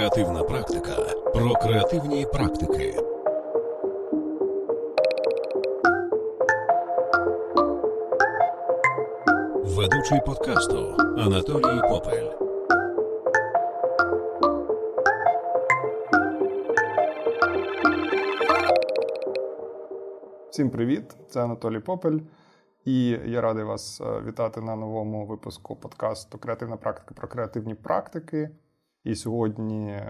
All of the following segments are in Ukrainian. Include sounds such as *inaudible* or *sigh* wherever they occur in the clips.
Креативна практика про креативні практики. Ведучий подкасту Анатолій Попель. Всім привіт! Це Анатолій Попель, і я радий вас е, вітати на новому випуску подкасту Креативна практика про креативні практики. І сьогодні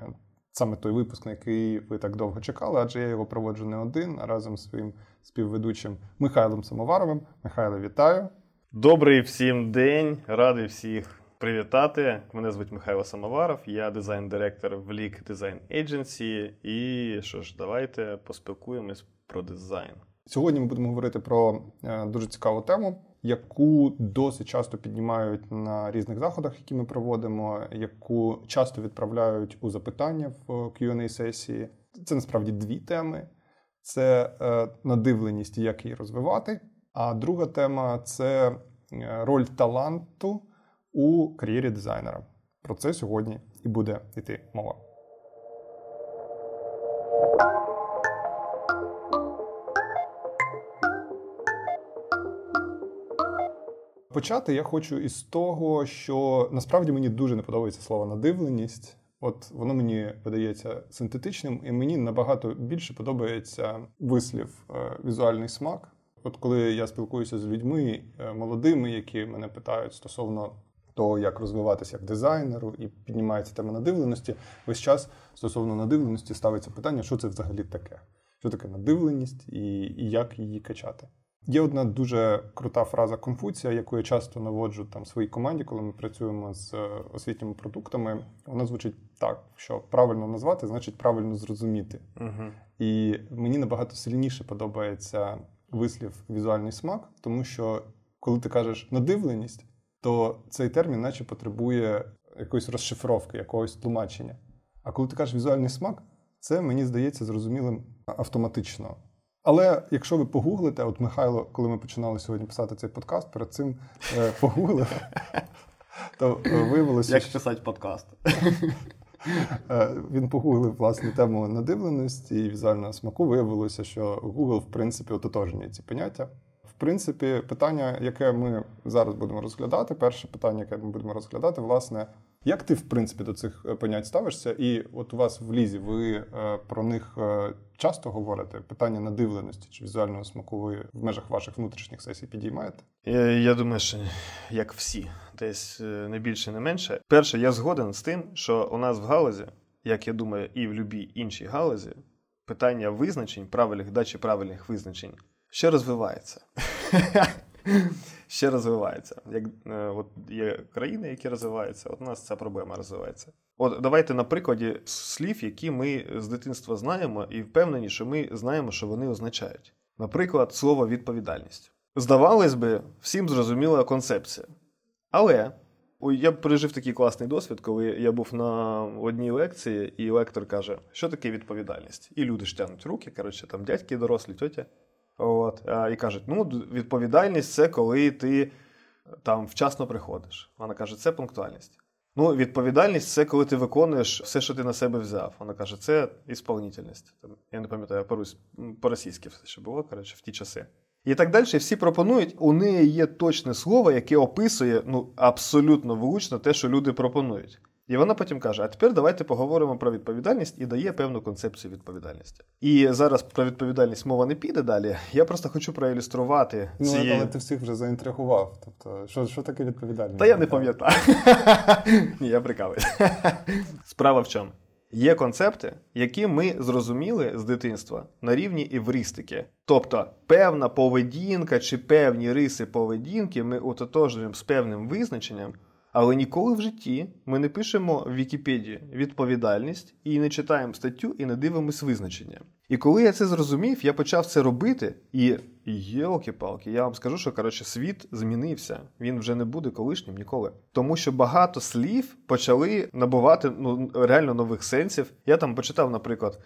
саме той випуск, на який ви так довго чекали, адже я його проводжу не один, а разом з своїм співведучим Михайлом Самоваровим. Михайло, вітаю! Добрий всім день, радий всіх привітати. Мене звуть Михайло Самоваров, я дизайн-директор в Leak Design Agency. І що ж, давайте поспілкуємось про дизайн. Сьогодні ми будемо говорити про е, дуже цікаву тему, яку досить часто піднімають на різних заходах, які ми проводимо, яку часто відправляють у запитання в qa сесії. Це насправді дві теми: це е, надивленість, як її розвивати. А друга тема це е, роль таланту у кар'єрі дизайнера. Про це сьогодні і буде йти мова. Почати я хочу із того, що насправді мені дуже не подобається слово надивленість. От воно мені видається синтетичним, і мені набагато більше подобається вислів е, візуальний смак. От коли я спілкуюся з людьми е, молодими, які мене питають стосовно того, як розвиватися як дизайнеру, і піднімається тема надивленості, весь час стосовно надивленості ставиться питання, що це взагалі таке, що таке надивленість і, і як її качати. Є одна дуже крута фраза Конфуція, яку я часто наводжу там своїй команді, коли ми працюємо з е, освітніми продуктами. Вона звучить так, що правильно назвати значить правильно зрозуміти. Угу. І мені набагато сильніше подобається вислів візуальний смак, тому що коли ти кажеш надивленість, то цей термін, наче потребує якоїсь розшифровки, якогось тлумачення. А коли ти кажеш візуальний смак, це мені здається зрозумілим автоматично. Але якщо ви погуглите, от Михайло, коли ми починали сьогодні писати цей подкаст, перед цим е, погуглив, *laughs* то е, виявилося. Як писати подкаст? *laughs* Е, він погуглив власне тему надивленості і візуального смаку. Виявилося, що Google, в принципі, ототожнює ці поняття. В принципі, питання, яке ми зараз будемо розглядати, перше питання, яке ми будемо розглядати, власне, як ти в принципі до цих е, понять ставишся? І от у вас в лізі ви е, про них е, часто говорите? Питання надивленості чи візуального смаку ви в межах ваших внутрішніх сесій підіймаєте? Я, я думаю, що як всі, десь не більше, не менше. Перше, я згоден з тим, що у нас в галузі, як я думаю, і в будь-якій іншій галузі, питання визначень, правильних дачі правильних визначень ще розвивається. Ще розвивається. Як е, от є країни, які розвиваються, от у нас ця проблема розвивається. От давайте на прикладі слів, які ми з дитинства знаємо, і впевнені, що ми знаємо, що вони означають. Наприклад, слово відповідальність. Здавалось би, всім зрозуміла концепція. Але я пережив такий класний досвід, коли я був на одній лекції, і лектор каже, що таке відповідальність. І люди ж тянуть руки, коротше, там дядьки дорослі, тьотя. От, І кажуть, ну, відповідальність це коли ти там вчасно приходиш. Вона каже, це пунктуальність. Ну, відповідальність це коли ти виконуєш все, що ти на себе взяв. Вона каже, це ісполнительність. Я не пам'ятаю, по-російськи все ще було, коротше, в ті часи. І так далі, всі пропонують, у неї є точне слово, яке описує ну, абсолютно влучно те, що люди пропонують. І вона потім каже: а тепер давайте поговоримо про відповідальність і дає певну концепцію відповідальності. І зараз про відповідальність мова не піде далі. Я просто хочу проілюструвати. Ну, цією... але ти всіх вже заінтригував. Тобто, що що таке відповідальність? Та я не пам'ятаю. Ні, я прикалуюсь. Справа в чому? Є концепти, які ми зрозуміли з дитинства на рівні івристики. Тобто певна поведінка чи певні риси поведінки ми ототожнюємо з певним визначенням. Але ніколи в житті ми не пишемо в Вікіпедії відповідальність і не читаємо статтю і не дивимось визначення. І коли я це зрозумів, я почав це робити, і єлки-палки, я вам скажу, що коротше світ змінився. Він вже не буде колишнім ніколи. Тому що багато слів почали набувати ну, реально нових сенсів. Я там почитав, наприклад,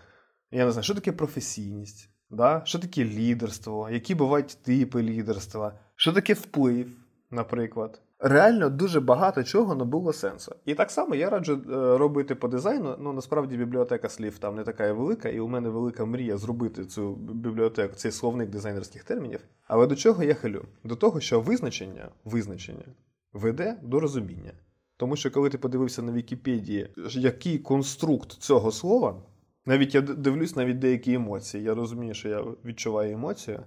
я не знаю, що таке професійність, да? що таке лідерство, які бувають типи лідерства, що таке вплив, наприклад. Реально дуже багато чого не було сенсу. І так само я раджу е, робити по дизайну. Ну насправді бібліотека слів там не така велика, і у мене велика мрія зробити цю бібліотеку, цей словник дизайнерських термінів. Але до чого я хилю? До того, що визначення, визначення веде до розуміння. Тому що коли ти подивився на Вікіпедії, який конструкт цього слова, навіть я дивлюсь навіть деякі емоції. Я розумію, що я відчуваю емоцію,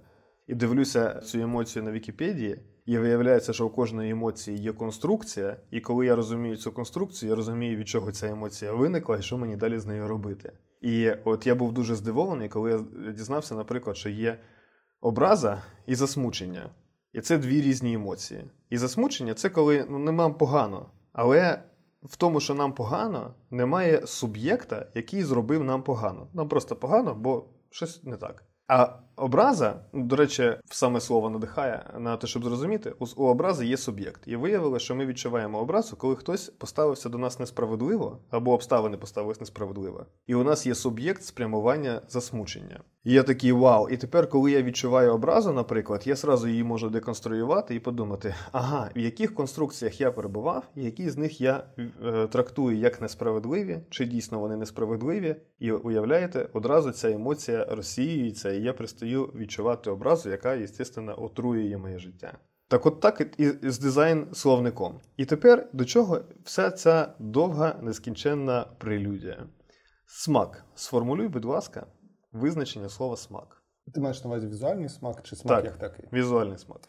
і дивлюся цю емоцію на Вікіпедії. І виявляється, що у кожної емоції є конструкція, і коли я розумію цю конструкцію, я розумію, від чого ця емоція виникла і що мені далі з нею робити. І от я був дуже здивований, коли я дізнався, наприклад, що є образа і засмучення. І це дві різні емоції. І засмучення це коли ну, не нам погано. Але в тому, що нам погано, немає суб'єкта, який зробив нам погано. Нам просто погано, бо щось не так. А образа, до речі, саме слово надихає на те, щоб зрозуміти, у образи є суб'єкт. І виявилося, що ми відчуваємо образу, коли хтось поставився до нас несправедливо, або обставини поставились несправедливо. І у нас є суб'єкт спрямування засмучення. І я такий вау. І тепер, коли я відчуваю образу, наприклад, я сразу її можу деконструювати і подумати, ага, в яких конструкціях я перебував, і які з них я е, трактую як несправедливі, чи дійсно вони несправедливі. І уявляєте, одразу ця емоція розсіюється, і я пристаю відчувати образу, яка, звісно, отруює моє життя. Так от так і з дизайн-словником. І тепер до чого вся ця довга нескінченна прелюдія. Смак. Сформулюй, будь ласка визначення слова смак. Ти маєш на увазі візуальний смак чи смак так, як такий? Візуальний смак.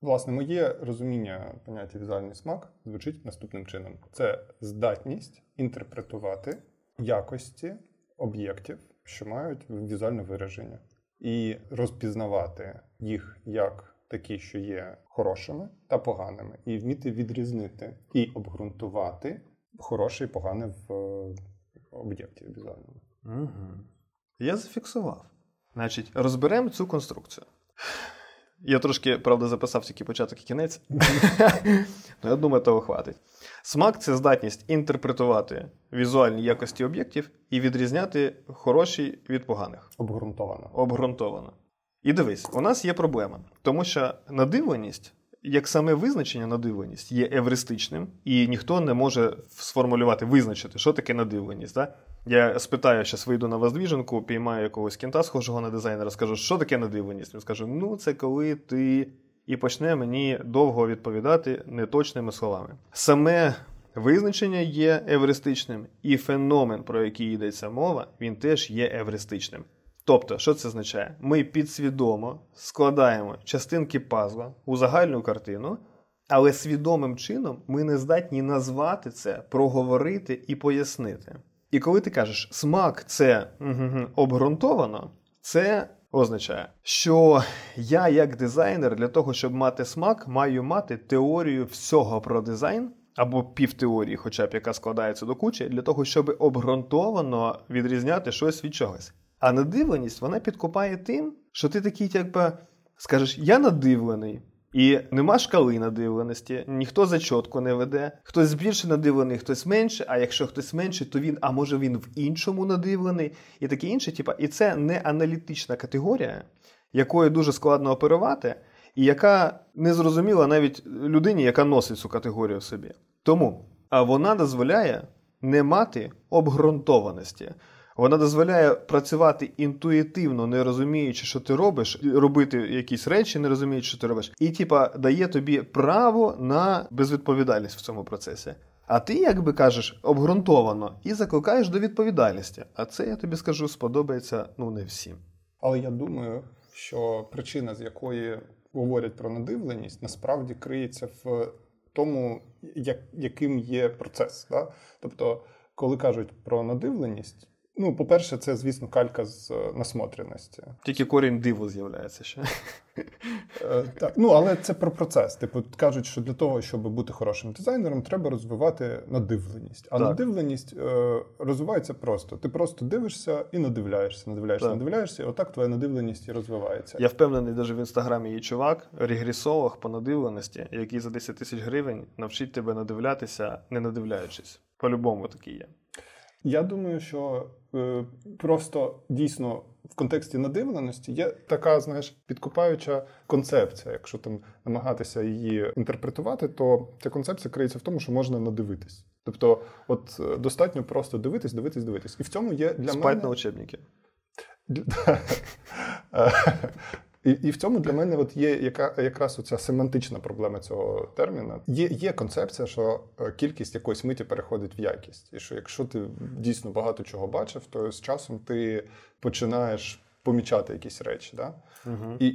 Власне, моє розуміння поняття візуальний смак звучить наступним чином: це здатність інтерпретувати якості об'єктів, що мають візуальне вираження, і розпізнавати їх як такі, що є хорошими та поганими, і вміти відрізнити і обґрунтувати хороше і погане в об'єкті візуальному. Угу. Я зафіксував. Значить, розберемо цю конструкцію. Я трошки, правда, записав тільки початок і кінець. *laughs* Ну, я думаю, того хватить. Смак це здатність інтерпретувати візуальні якості об'єктів і відрізняти хороші від поганих. Обґрунтовано. Обґрунтовано. І дивись, у нас є проблема, тому що надивленість, як саме визначення надивленість, є евристичним, і ніхто не може сформулювати, визначити, що таке надивленість. Да? Я спитаю, зараз вийду на воздвіженку, піймаю якогось кінта, схожого на дизайнера, скажу, що таке надивленість? Він скаже, ну це коли ти і почне мені довго відповідати неточними словами. Саме визначення є евристичним, і феномен, про який йдеться мова, він теж є евристичним. Тобто, що це означає? Ми підсвідомо складаємо частинки пазла у загальну картину, але свідомим чином ми не здатні назвати це, проговорити і пояснити. І коли ти кажеш смак це обґрунтовано, це означає, що я, як дизайнер, для того, щоб мати смак, маю мати теорію всього про дизайн. Або півтеорії, хоча б яка складається до кучі, для того, щоб обґрунтовано відрізняти щось від чогось. А надивленість вона підкупає тим, що ти такий, якби скажеш, я надивлений, і нема шкали надивленості, ніхто зачотку не веде. Хтось більше надивлений, хтось менше. А якщо хтось менше, то він, а може він в іншому надивлений, і таке інше. Типа, і це не аналітична категорія, якою дуже складно оперувати, і яка не зрозуміла навіть людині, яка носить цю категорію собі. Тому а вона дозволяє не мати обґрунтованості. Вона дозволяє працювати інтуїтивно, не розуміючи, що ти робиш, робити якісь речі, не розуміючи, що ти робиш, і типа дає тобі право на безвідповідальність в цьому процесі. А ти, якби кажеш, обґрунтовано і закликаєш до відповідальності. А це я тобі скажу, сподобається ну не всім. Але я думаю, що причина, з якої говорять про надивленість, насправді криється в тому, як, яким є процес. Да? Тобто, коли кажуть про надивленість. Ну, по-перше, це, звісно, калька з е, насмотреності. Тільки корінь диву з'являється ще. Е, так, ну але це про процес. Типу, кажуть, що для того, щоб бути хорошим дизайнером, треба розвивати надивленість. А так. надивленість е, розвивається просто. Ти просто дивишся і надивляєшся, надивляєшся, так. надивляєшся, і отак твоя надивленість і розвивається. Я впевнений, навіть в інстаграмі є чувак, регресолог по надивленості, який за 10 тисяч гривень навчить тебе надивлятися, не надивляючись. По-любому такий є. Я думаю, що просто дійсно в контексті надивленості є така, знаєш, підкупаюча концепція. Якщо там намагатися її інтерпретувати, то ця концепція криється в тому, що можна надивитись. Тобто, от е, достатньо просто дивитись, дивитись, дивитись. І в цьому є для Спать мене на учебники. *laughs* І і в цьому для мене от є яка якраз оця семантична проблема цього терміна. Є є концепція, що е, кількість якоїсь миті переходить в якість. І що якщо ти дійсно багато чого бачив, то з часом ти починаєш помічати якісь речі. Да? Угу. І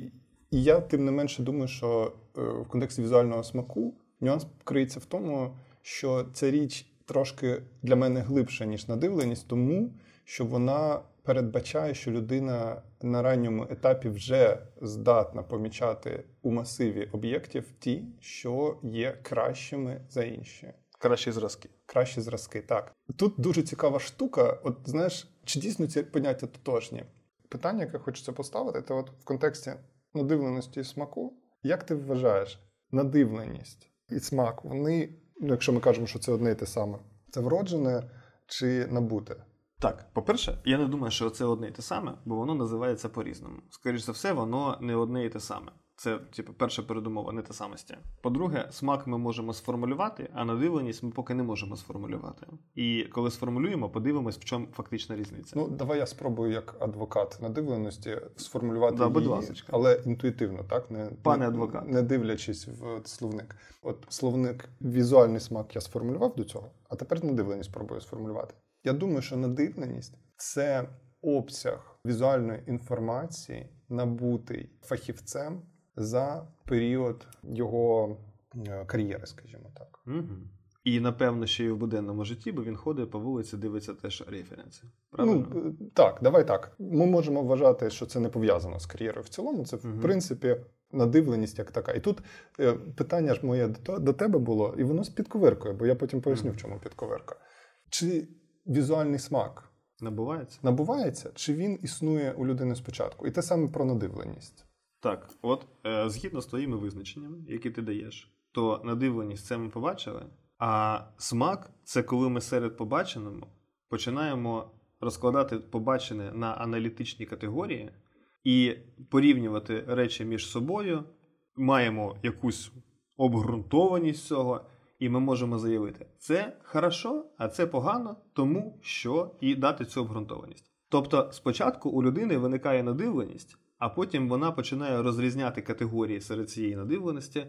і я тим не менше думаю, що е, в контексті візуального смаку нюанс криється в тому, що ця річ трошки для мене глибша, ніж надивленість, тому що вона передбачає, що людина на ранньому етапі вже здатна помічати у масиві об'єктів ті, що є кращими за інші. Кращі зразки. Кращі зразки, так. Тут дуже цікава штука. От знаєш, чи дійсно ці поняття тотожні? Питання, яке хочеться поставити, це от в контексті надивленості і смаку. Як ти вважаєш, надивленість і смак, вони, ну, якщо ми кажемо, що це одне і те саме, це вроджене чи набуте? Так, по-перше, я не думаю, що це одне і те саме, бо воно називається по-різному. Скоріше за все, воно не одне і те саме. Це, типу, перша передумова, не те самості. По-друге, смак ми можемо сформулювати, а надивленість ми поки не можемо сформулювати. І коли сформулюємо, подивимось, в чому фактична різниця. Ну, давай я спробую як адвокат надивленості сформулювати да, будь її, ласочка. але інтуїтивно, так? Не, Пане не, адвокат. Не дивлячись в словник. От словник візуальний смак я сформулював до цього, а тепер надивленість спробую сформулювати. Я думаю, що надивленість це обсяг візуальної інформації, набутий фахівцем за період його е, кар'єри, скажімо так. Угу. І напевно, ще й в буденному житті, бо він ходить по вулиці, дивиться теж референси. Правильно? Ну, так, давай так. Ми можемо вважати, що це не пов'язано з кар'єрою в цілому. Це, в Мгм. принципі, надивленість як така. І тут е, питання ж моє до, тебе було, і воно з підковиркою, бо я потім поясню, в чому підковирка. Чи візуальний смак Набувається? набувається, чи він існує у людини спочатку? І те саме про надивленість. Так, от е, згідно з твоїми визначеннями, які ти даєш, то надивленість це ми побачили, а смак це коли ми серед побаченого починаємо розкладати побачене на аналітичні категорії і порівнювати речі між собою, маємо якусь обґрунтованість цього, і ми можемо заявити, це хорошо, а це погано, тому що і дати цю обґрунтованість. Тобто, спочатку у людини виникає надивленість, а потім вона починає розрізняти категорії серед цієї надивленості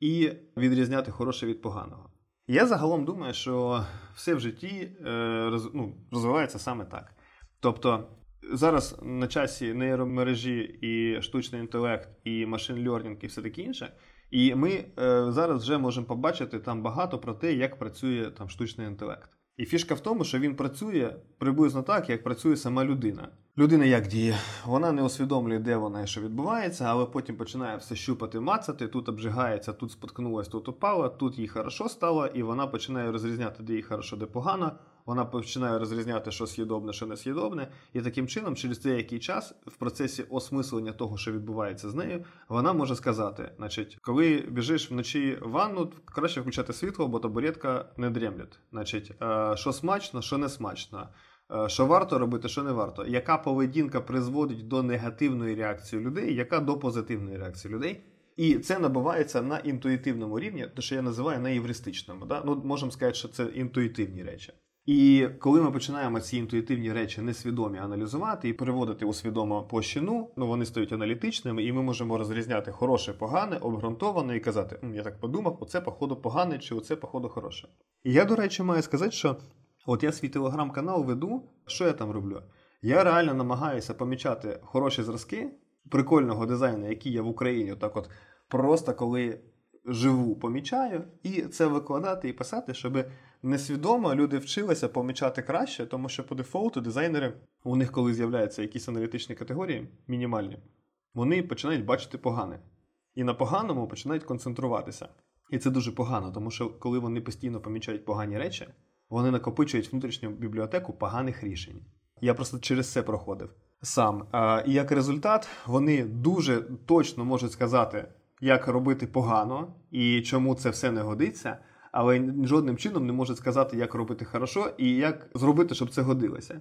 і відрізняти хороше від поганого. Я загалом думаю, що все в житті е, ну, розвивається саме так. Тобто, зараз на часі нейромережі і штучний інтелект, і машин лернінг, і все таке інше. І ми е, зараз вже можемо побачити там багато про те, як працює там штучний інтелект. І фішка в тому, що він працює приблизно так, як працює сама людина. Людина як діє? Вона не усвідомлює, де вона і що відбувається, але потім починає все щупати, мацати, тут обжигається, тут споткнулась, тут упала, тут їй хорошо стало, і вона починає розрізняти, де їй хорошо, де погано. Вона починає розрізняти, що съєдобне, що не съєдобне. І таким чином, через деякий час, в процесі осмислення того, що відбувається з нею, вона може сказати: значить, коли біжиш вночі в ванну, краще включати світло, бо табуретка не дремлять. Значить, е, що смачно, що не смачно. Е, Що варто робити, що не варто, яка поведінка призводить до негативної реакції людей, яка до позитивної реакції людей. І це набувається на інтуїтивному рівні, те, що я називаю на євристичному. Да? Ну, можемо сказати, що це інтуїтивні речі. І коли ми починаємо ці інтуїтивні речі несвідомі аналізувати і переводити у свідому площину, ну вони стають аналітичними, і ми можемо розрізняти хороше, погане, обґрунтоване і казати: я так подумав, оце походу погане, чи оце походу хороше. І я, до речі, маю сказати, що от я свій телеграм-канал веду, що я там роблю? Я реально намагаюся помічати хороші зразки прикольного дизайну, який є в Україні, так от просто коли живу, помічаю, і це викладати і писати, щоб несвідомо люди вчилися помічати краще, тому що по дефолту дизайнери, у них коли з'являються якісь аналітичні категорії, мінімальні, вони починають бачити погане. І на поганому починають концентруватися. І це дуже погано, тому що коли вони постійно помічають погані речі, вони накопичують внутрішню бібліотеку поганих рішень. Я просто через це проходив сам. І як результат, вони дуже точно можуть сказати, як робити погано і чому це все не годиться, але жодним чином не можуть сказати, як робити хорошо і як зробити, щоб це годилося.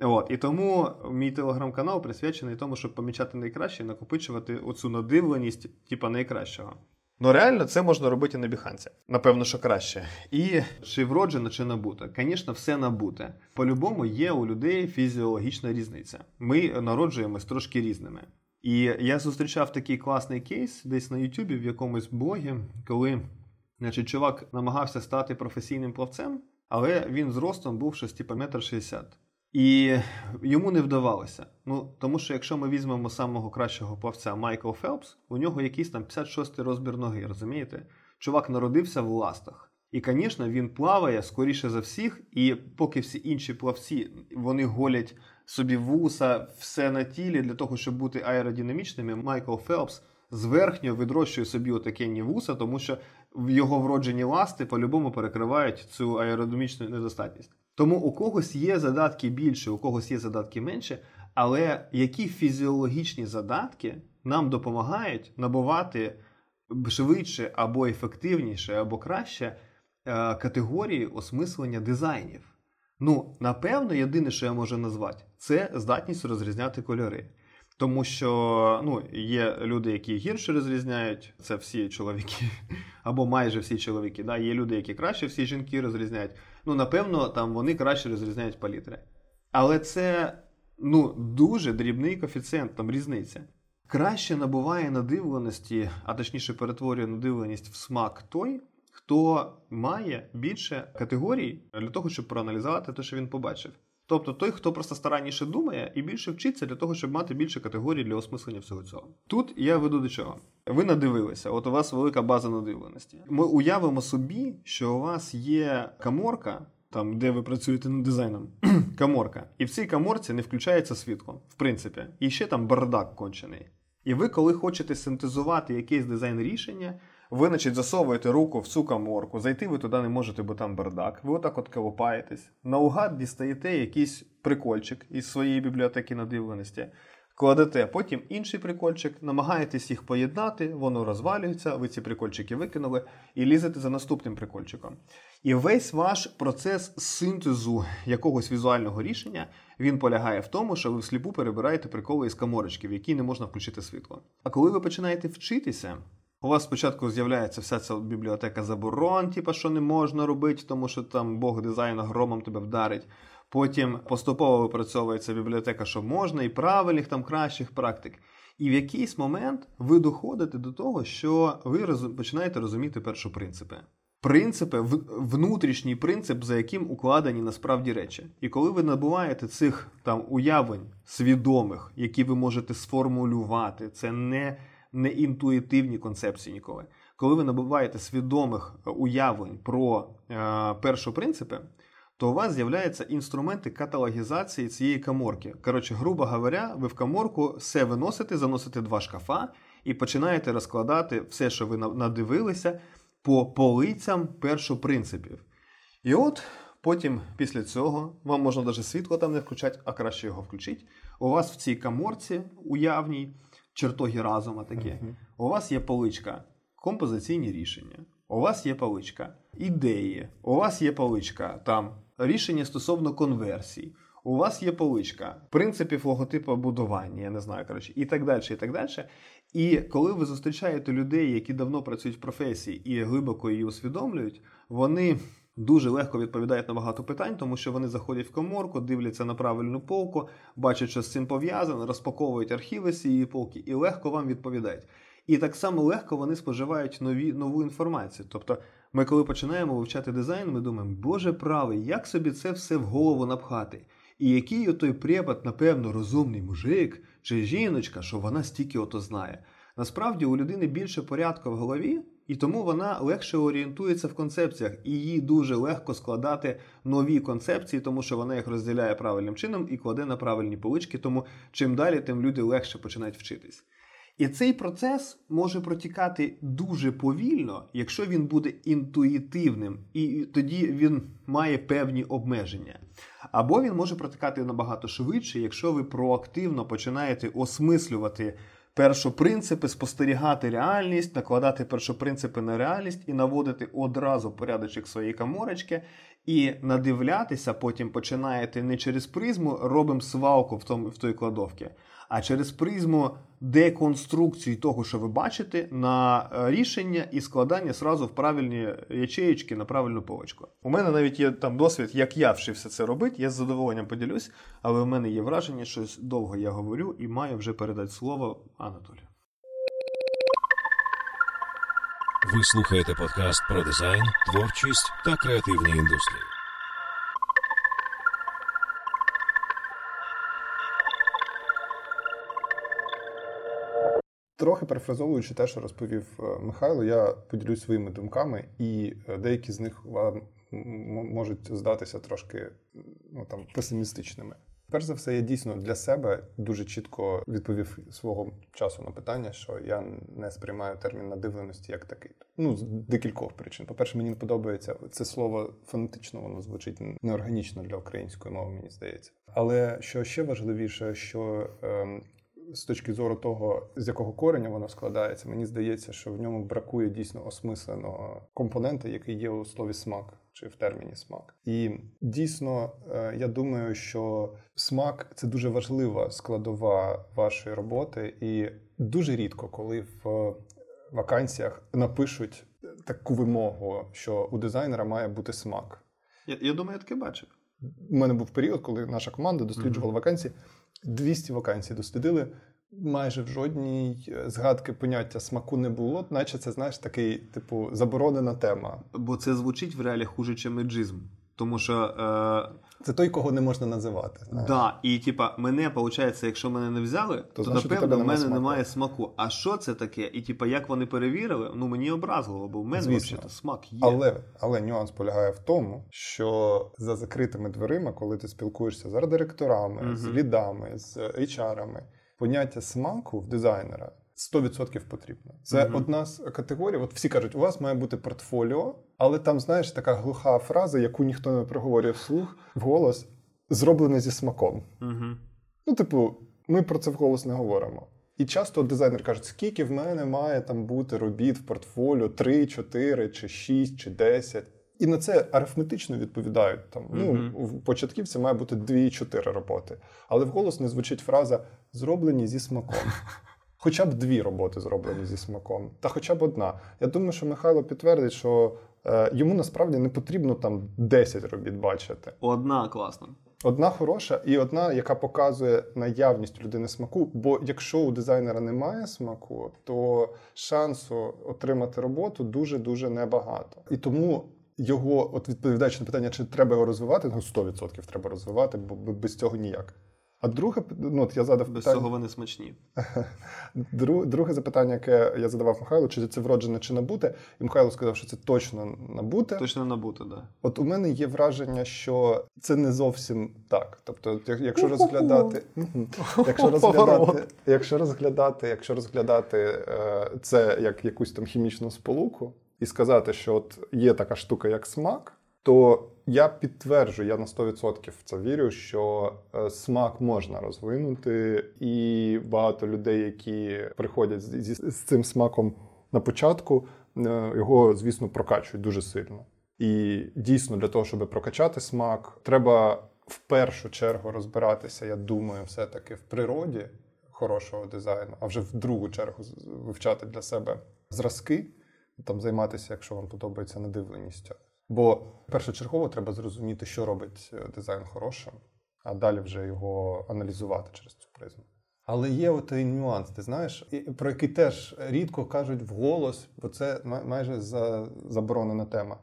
От, І тому мій телеграм-канал присвячений тому, щоб помічати найкраще і накопичувати оцю надивленість, типа найкращого. Ну реально це можна робити на біханці. Напевно, що краще. І чи вроджено, чи набуте. Звісно, все набуте. По-любому є у людей фізіологічна різниця. Ми народжуємось трошки різними. І я зустрічав такий класний кейс десь на Ютубі в якомусь блогі, коли значить, чувак намагався стати професійним плавцем, але він зростом був щось типу метр шістдесят. І йому не вдавалося. Ну тому що якщо ми візьмемо самого кращого плавця Майкл Фелпс, у нього якийсь там 56-й розбір ноги, розумієте? Чувак народився в ластах. І, звісно, він плаває скоріше за всіх, і поки всі інші плавці вони голять собі вуса, все на тілі для того, щоб бути аеродинамічними, Майкл Фелпс зверхньо відрощує собі отакенні вуса, тому що його вроджені ласти по-любому перекривають цю аеродинамічну недостатність. Тому у когось є задатки більше, у когось є задатки менше, але які фізіологічні задатки нам допомагають набувати швидше або ефективніше, або краще е, категорії осмислення дизайнів? Ну, напевно, єдине, що я можу назвати, це здатність розрізняти кольори. Тому що ну, є люди, які гірше розрізняють, це всі чоловіки, *laughs* або майже всі чоловіки. Да? Є люди, які краще всі жінки розрізняють. Ну, напевно, там вони краще розрізняють палітри. Але це ну, дуже дрібний коефіцієнт, там різниця. Краще набуває надивленості, а точніше перетворює надивленість в смак той, хто має більше категорій для того, щоб проаналізувати те, що він побачив. Тобто той, хто просто старанніше думає і більше вчиться для того, щоб мати більше категорій для осмислення всього цього. Тут я веду до чого. Ви надивилися, от у вас велика база надивленості. Ми уявимо собі, що у вас є каморка, там де ви працюєте над дизайном, *clears throat* каморка, і в цій каморці не включається світло, в принципі, і ще там бардак кончений. І ви, коли хочете синтезувати якийсь дизайн рішення, ви, значить, засовуєте руку в цю каморку, зайти ви туди не можете, бо там бардак. Ви отак от колопаєтесь. Наугад дістаєте якийсь прикольчик із своєї бібліотеки надивленості, кладете, потім інший прикольчик, намагаєтесь їх поєднати, воно розвалюється, ви ці прикольчики викинули і лізете за наступним прикольчиком. І весь ваш процес синтезу якогось візуального рішення він полягає в тому, що ви всліпу перебираєте приколи із каморочки, в які не можна включити світло. А коли ви починаєте вчитися. У вас спочатку з'являється вся ця бібліотека заборон, типу, що не можна робити, тому що там Бог дизайну громом тебе вдарить. Потім поступово випрацьовується бібліотека, що можна, і правильних там кращих практик. І в якийсь момент ви доходите до того, що ви починаєте розуміти перші принципи. Принципи, внутрішній принцип, за яким укладені насправді речі. І коли ви набуваєте цих там уявлень свідомих, які ви можете сформулювати, це не не інтуїтивні концепції ніколи. Коли ви набуваєте свідомих е, уявлень про е, перші принципи, то у вас з'являються інструменти каталогізації цієї каморки. Коротше, грубо говоря, ви в каморку все виносите, заносите два шкафа і починаєте розкладати все, що ви надивилися, по полицям першопринципів. І от потім, після цього, вам можна навіть світло там не включати, а краще його включити. У вас в цій каморці уявній чертоги разума такі. Uh-huh. У вас є поличка композиційні рішення. У вас є поличка ідеї, у вас є поличка там рішення стосовно конверсій. У вас є поличка принципів логотипу будування, я не знаю, коротше, і так далі. І так далі. І коли ви зустрічаєте людей, які давно працюють в професії і глибоко її усвідомлюють, вони дуже легко відповідають на багато питань, тому що вони заходять в коморку, дивляться на правильну полку, бачать, що з цим пов'язано, розпаковують архіви з цієї полки і легко вам відповідають. І так само легко вони споживають нові, нову інформацію. Тобто, ми, коли починаємо вивчати дизайн, ми думаємо, Боже правий, як собі це все в голову напхати? І який отой препад, напевно, розумний мужик чи жіночка, що вона стільки ото знає. Насправді у людини більше порядку в голові, і тому вона легше орієнтується в концепціях, і їй дуже легко складати нові концепції, тому що вона їх розділяє правильним чином і кладе на правильні полички. Тому чим далі, тим люди легше починають вчитись. І цей процес може протікати дуже повільно, якщо він буде інтуїтивним, і тоді він має певні обмеження. Або він може протікати набагато швидше, якщо ви проактивно починаєте осмислювати першопринципи, спостерігати реальність, накладати першопринципи на реальність і наводити одразу порядочок своєї каморочки. І надивлятися, потім починаєте не через призму, робимо свалку в тому в той кладовці, а через призму деконструкції того, що ви бачите, на е, рішення і складання сразу в правильні ячеєчки на правильну полочку. У мене навіть є там досвід, як я вчився це робити. Я з задоволенням поділюсь, але в мене є враження, що довго я говорю і маю вже передати слово Анатолію. Ви слухаєте подкаст про дизайн, творчість та креативні індустрії. Трохи перефразовуючи те, що розповів е, Михайло, я поділюсь своїми думками, і е, деякі з них вам можуть здатися трошки ну, там, песимістичними. Перш за все, я дійсно для себе дуже чітко відповів свого часу на питання, що я не сприймаю термін надивленості як такий. Ну, з декількох причин. По-перше, мені не подобається це слово фонетично, воно звучить неорганічно для української мови, мені здається. Але що ще важливіше, що ем, з точки зору того, з якого кореня воно складається, мені здається, що в ньому бракує дійсно осмисленого компонента, який є у слові смак чи в терміні смак. І дійсно, е, я думаю, що смак це дуже важлива складова вашої роботи, і дуже рідко, коли в вакансіях напишуть таку вимогу, що у дизайнера має бути смак. Я я думаю, я таке бачив. У мене був період, коли наша команда досліджувала mm-hmm. вакансії. 200 вакансій дослідили. Майже в жодній е, згадки поняття смаку не було, наче це знаєш такий, типу, заборонена тема. Бо це звучить в реалі хуже, чим еджизм. Тому що е... це той, кого не можна називати. Так, да, і типа, мене виходить, якщо мене не взяли, то, то напевно в мене смаку. немає смаку. А що це таке? І типа, як вони перевірили, ну мені образливо, бо в мене взагалі смак є. Але але нюанс полягає в тому, що за закритими дверима, коли ти спілкуєшся з арт-директорами, угу. з лідами, з HR-ами, поняття смаку в дизайнера. 100% потрібно. Це mm одна з категорій. От всі кажуть, у вас має бути портфоліо, але там, знаєш, така глуха фраза, яку ніхто не проговорює вслух, вголос, зроблене зі смаком. mm Ну, типу, ми про це вголос не говоримо. І часто дизайнер каже, скільки в мене має там бути робіт в портфоліо: 3, 4, чи 6, чи 10. І на це арифметично відповідають. Там, mm-hmm. Ну, В початківці має бути 2-4 роботи. Але вголос не звучить фраза зроблені зі смаком. *laughs* Хоча б дві роботи зроблені зі смаком, та хоча б одна. Я думаю, що Михайло підтвердить, що е, йому насправді не потрібно там 10 робіт бачити. Одна класна. Одна хороша і одна, яка показує наявність людини смаку. Бо якщо у дизайнера немає смаку, то шансу отримати роботу дуже дуже небагато. І тому його, от відповідаючи на питання, чи треба його розвивати, ну 100% треба розвивати, бо без цього ніяк. А друге, ну от я задав Без питання... цього вони смачні. *laughs* Друге запитання, яке я задавав Михайлу, чи це вроджене, чи набуте, і Михайло сказав, що це точно набуте. Точно набуте, да. От у мене є враження, що це не зовсім так. Тобто, *laughs* якщо розглядати, якщо розглядати, якщо розглядати, якщо розглядати це як якусь там хімічну сполуку, і сказати, що от є така штука, як смак, то я підтверджую, я на 100% в це вірю, що е, смак можна розвинути, і багато людей, які приходять з, з цим смаком на початку, е, його, звісно, прокачують дуже сильно. І дійсно, для того, щоб прокачати смак, треба в першу чергу розбиратися, я думаю, все-таки в природі хорошого дизайну, а вже в другу чергу вивчати для себе зразки, там займатися, якщо вам подобається надивленістю. Бо першочергово треба зрозуміти, що робить е, дизайн хорошим, а далі вже його аналізувати через цю призму. Але є отий нюанс, ти знаєш, про який теж рідко кажуть вголос, бо це майже заборонена тема.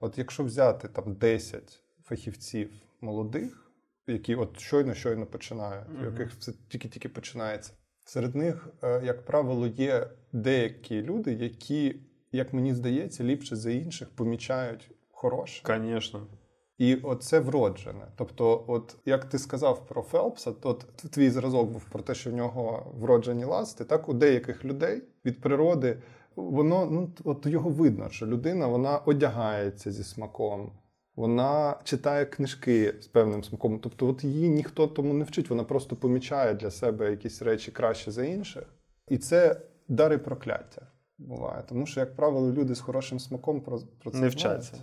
От якщо взяти там 10 фахівців молодих, які от щойно-щойно починають, mm-hmm. у яких все тільки-тільки починається, серед них, е, як правило, є деякі люди, які, як мені здається, ліпше за інших помічають хороше. Звісно. І оце вроджене. Тобто, от як ти сказав про Фелпса, то твій зразок був про те, що в нього вроджені ласти, так у деяких людей від природи воно ну от його видно, що людина вона одягається зі смаком, вона читає книжки з певним смаком. Тобто, от її ніхто тому не вчить, вона просто помічає для себе якісь речі краще за інших. І це дари прокляття буває. Тому що, як правило, люди з хорошим смаком про, про це не вчаться.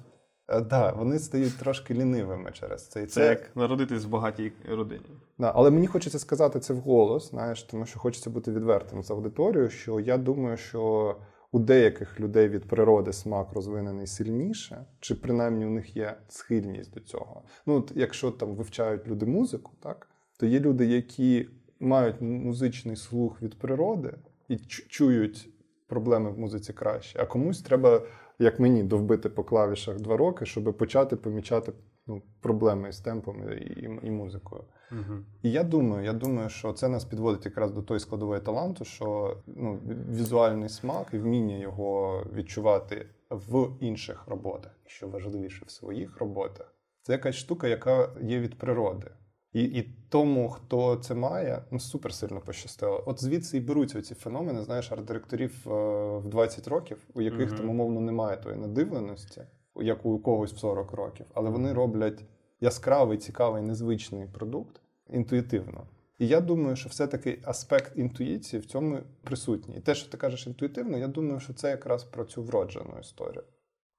Так, да, вони стають трошки лінивими через це. І це, це як народитись в багатій родині. Да, але мені хочеться сказати це вголос, знаєш, тому що хочеться бути відвертим з аудиторією, що я думаю, що у деяких людей від природи смак розвинений сильніше, чи принаймні у них є схильність до цього. Ну, от якщо там вивчають люди музику, так то є люди, які мають музичний слух від природи і чують проблеми в музиці краще, а комусь треба як мені, довбити по клавішах два роки, щоб почати помічати ну, проблеми з темпом і, і, і музикою. Угу. І я думаю, я думаю, що це нас підводить якраз до той складової таланту, що ну, візуальний смак і вміння його відчувати в інших роботах, що важливіше в своїх роботах. Це якась штука, яка є від природи. І і тому, хто це має, ну супер сильно пощастило. От звідси і беруться ці феномени, знаєш, арт-директорів е, в 20 років, у яких mm-hmm. там умовно немає тої надивленості, як у когось в 40 років, але вони роблять яскравий, цікавий, незвичний продукт інтуїтивно. І я думаю, що все-таки аспект інтуїції в цьому присутній. І те, що ти кажеш інтуїтивно, я думаю, що це якраз про цю вроджену історію.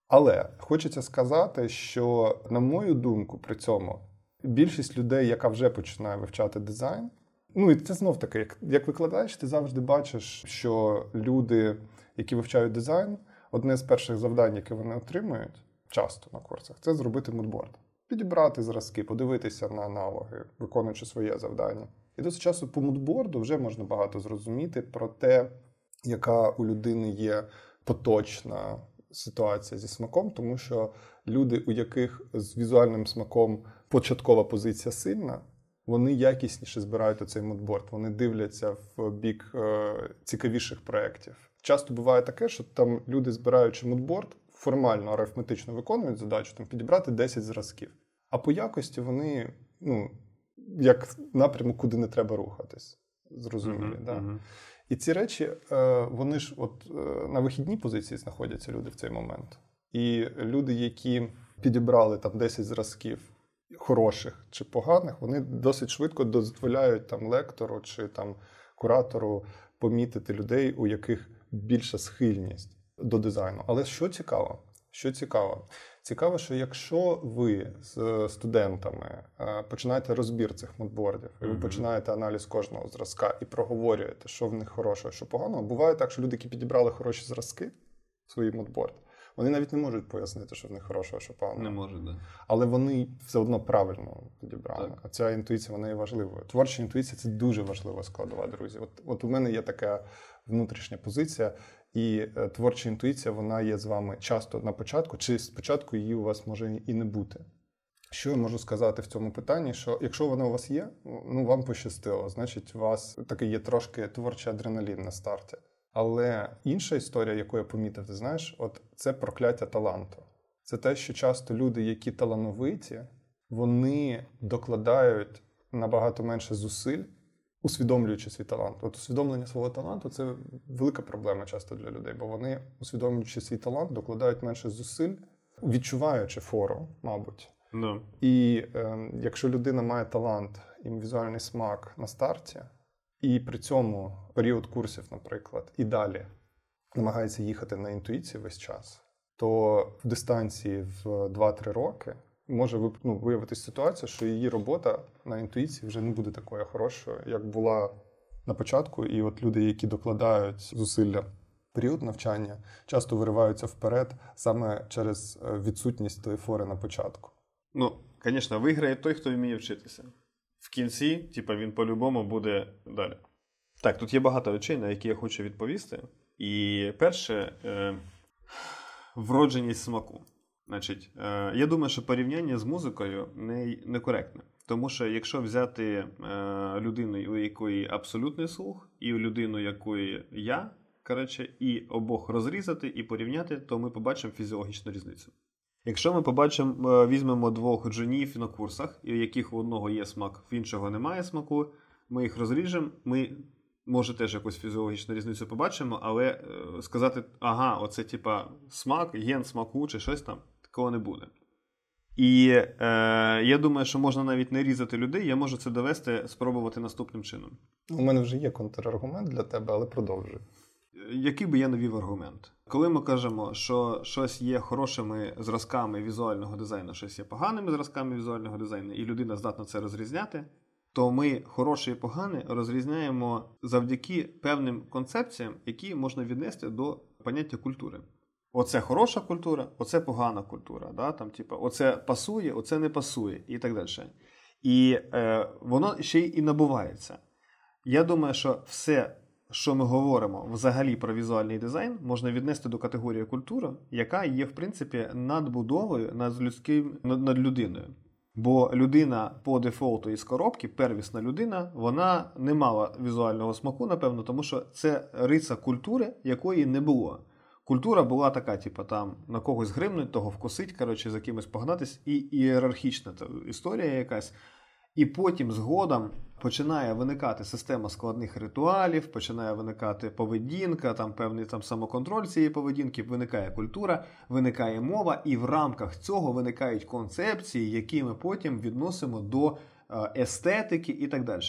Але хочеться сказати, що, на мою думку, при цьому більшість людей, яка вже починає вивчати дизайн. Ну і це знов таки, як як викладач, ти завжди бачиш, що люди, які вивчають дизайн, одне з перших завдань, яке вони отримують часто на курсах, це зробити мудборд. Підібрати зразки, подивитися на аналоги, виконуючи своє завдання. І досить часу по мудборду вже можна багато зрозуміти про те, яка у людини є поточна ситуація зі смаком, тому що люди, у яких з візуальним смаком початкова позиція сильна, вони якісніше збирають оцей мудборд, вони дивляться в бік е, цікавіших проєктів. Часто буває таке, що там люди, збираючи мудборд, формально арифметично виконують задачу там підібрати 10 зразків. А по якості вони, ну, як напрямок, куди не треба рухатись. Зрозумілі, uh-huh, да? Uh-huh. І ці речі, е, вони ж от е, на вихідній позиції знаходяться люди в цей момент. І люди, які підібрали там 10 зразків хороших чи поганих, вони досить швидко дозволяють там лектору чи там куратору помітити людей, у яких більша схильність до дизайну. Але що цікаво? Що цікаво? Цікаво, що якщо ви з студентами е, починаєте розбір цих модбордів, і ви починаєте аналіз кожного зразка і проговорюєте, що в них хорошого, що поганого, буває так, що люди, які підібрали хороші зразки в свої модборд, вони навіть не можуть пояснити, що в них хорошого, що поганого. Не можуть, да. Але вони все одно правильно підібрали. Так. А ця інтуїція вона є важливою. Творча інтуїція це дуже важлива складова, друзі. От, От у мене є така внутрішня позиція. І е, творча інтуїція, вона є з вами часто на початку, чи спочатку її у вас може і не бути. Що я можу сказати в цьому питанні? Що якщо вона у вас є, ну вам пощастило, значить, у вас такий є трошки творчий адреналін на старті. Але інша історія, яку я помітив, ти знаєш, от це прокляття таланту. Це те, що часто люди, які талановиті, вони докладають набагато менше зусиль усвідомлюючи свій талант. От усвідомлення свого таланту це велика проблема часто для людей, бо вони, усвідомлюючи свій талант, докладають менше зусиль, відчуваючи фору, мабуть. No. І е, якщо людина має талант і візуальний смак на старті, і при цьому період курсів, наприклад, і далі намагається їхати на інтуїції весь час, то в дистанції в 2-3 роки може ну, виявитися ситуація, що її робота на інтуїції вже не буде такою хорошою, як була на початку. І от люди, які докладають зусилля період навчання, часто вириваються вперед саме через е, відсутність тої фори на початку. Ну, звісно, виграє той, хто вміє вчитися. В кінці, типу, він по-любому буде далі. Так, тут є багато речей, на які я хочу відповісти. І перше, е, вродженість смаку. Значить, е, я думаю, що порівняння з музикою не, некоректне. Тому що якщо взяти е, людину, у якої абсолютний слух, і людину, якої я, коротше, і обох розрізати і порівняти, то ми побачимо фізіологічну різницю. Якщо ми побачимо, е, візьмемо двох джунів на курсах, у яких у одного є смак, в іншого немає смаку, ми їх розріжемо, ми може теж якусь фізіологічну різницю побачимо, але е, сказати, ага, оце типа смак, ген смаку чи щось там такого не буде. І е, я думаю, що можна навіть не різати людей, я можу це довести, спробувати наступним чином. У мене вже є контраргумент для тебе, але продовжуй. Який би я навів аргумент? Коли ми кажемо, що щось є хорошими зразками візуального дизайну, щось є поганими зразками візуального дизайну, і людина здатна це розрізняти, то ми хороше і погане розрізняємо завдяки певним концепціям, які можна віднести до поняття культури. Оце хороша культура, оце погана культура. Да? Там, типу, Оце пасує, оце не пасує, і так далі. І е, воно ще й набувається. Я думаю, що все, що ми говоримо взагалі про візуальний дизайн, можна віднести до категорії культура, яка є, в принципі, надбудовою над людським над, людиною. Бо людина по дефолту із коробки, первісна людина, вона не мала візуального смаку, напевно, тому що це риса культури, якої не було. Культура була така, типу, там на когось гримнуть, того вкусить, коротше, за кимось погнатись, і ієрархічна історія якась. І потім згодом починає виникати система складних ритуалів, починає виникати поведінка, там певний там самоконтроль цієї поведінки, виникає культура, виникає мова, і в рамках цього виникають концепції, які ми потім відносимо до е, естетики і так далі.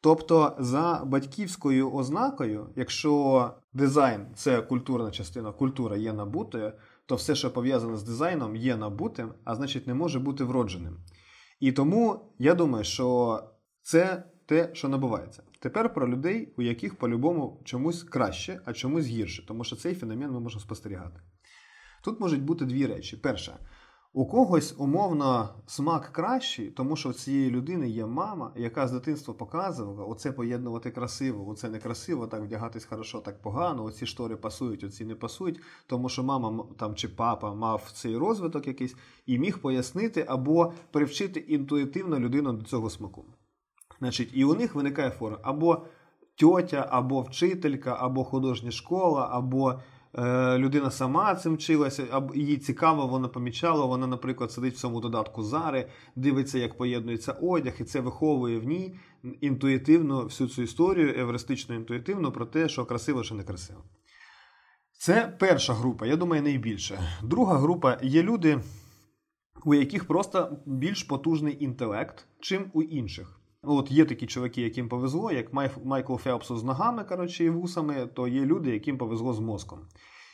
Тобто, за батьківською ознакою, якщо дизайн це культурна частина, культура є набутою, то все, що пов'язане з дизайном, є набутим, а значить не може бути вродженим. І тому я думаю, що це те, що набувається. Тепер про людей, у яких по-любому чомусь краще, а чомусь гірше, тому що цей феномен ми можемо спостерігати. Тут можуть бути дві речі. Перша, у когось умовно смак кращий, тому що в цієї людини є мама, яка з дитинства показувала оце поєднувати красиво, оце некрасиво, так вдягатись хорошо, так погано. Оці штори пасують, оці не пасують, тому що мама там чи папа мав цей розвиток якийсь і міг пояснити або привчити інтуїтивно людину до цього смаку. Значить, і у них виникає форма або тьотя, або вчителька, або художня школа, або. Е, людина сама цим вчилася, їй цікаво, вона помічала. Вона, наприклад, сидить в цьому додатку зари, дивиться, як поєднується одяг, і це виховує в ній інтуїтивно всю цю історію, евристично інтуїтивно про те, що красиво чи не красиво. Це перша група, я думаю, найбільша. Друга група є люди, у яких просто більш потужний інтелект, чим у інших. От є такі чуваки, яким повезло, як Майкл Фелпсу з ногами коротше, і вусами, то є люди, яким повезло з мозком.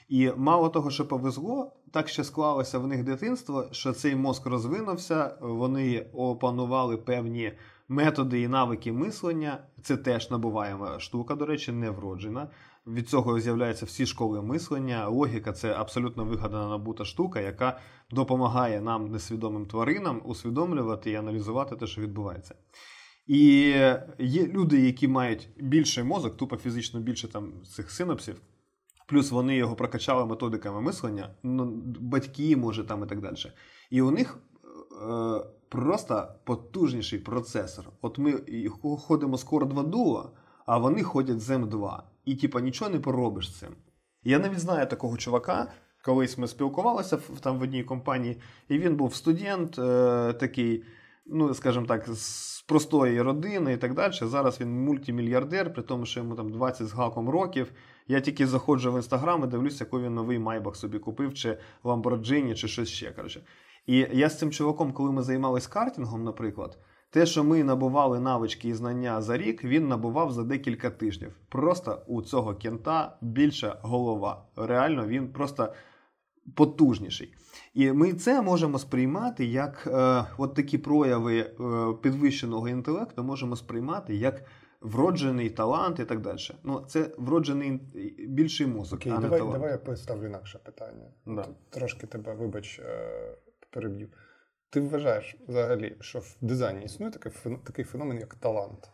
І мало того, що повезло, так ще склалося в них дитинство, що цей мозк розвинувся, вони опанували певні методи і навики мислення. Це теж набуваємо штука, до речі, не вроджена. Від цього з'являються всі школи мислення. Логіка це абсолютно вигадана набута штука, яка допомагає нам, несвідомим тваринам, усвідомлювати і аналізувати те, що відбувається. І є люди, які мають більший мозок, тупо фізично більше там цих синапсів, плюс вони його прокачали методиками мислення, ну, батьки, може, там і так далі. І у них е, просто потужніший процесор. От ми ходимо з Core 2 Duo, а вони ходять з M2. І, типа, нічого не поробиш з цим. Я навіть знаю такого чувака. Колись ми спілкувалися там в одній компанії, і він був студент е, такий, ну, скажімо так, з простої родини і так далі. Зараз він мультимільярдер, при тому, що йому там 20 з гаком років. Я тільки заходжу в інстаграм і дивлюся, який він новий майбах собі купив, чи Lamborghini, чи щось ще. коротше. І я з цим чуваком, коли ми займалися картингом, наприклад, те, що ми набували навички і знання за рік, він набував за декілька тижнів. Просто у цього кента більша голова. Реально, він просто потужніший. І ми це можемо сприймати як е, от такі прояви е, підвищеного інтелекту, можемо сприймати як вроджений талант і так далі. Ну, Це вроджений більший мозок. Окей, а не давай, талант. давай я поставлю інакше питання. Да. Трошки тебе, вибач, е, переб'ю. Ти вважаєш взагалі, що в дизайні існує такий такий феномен, як талант?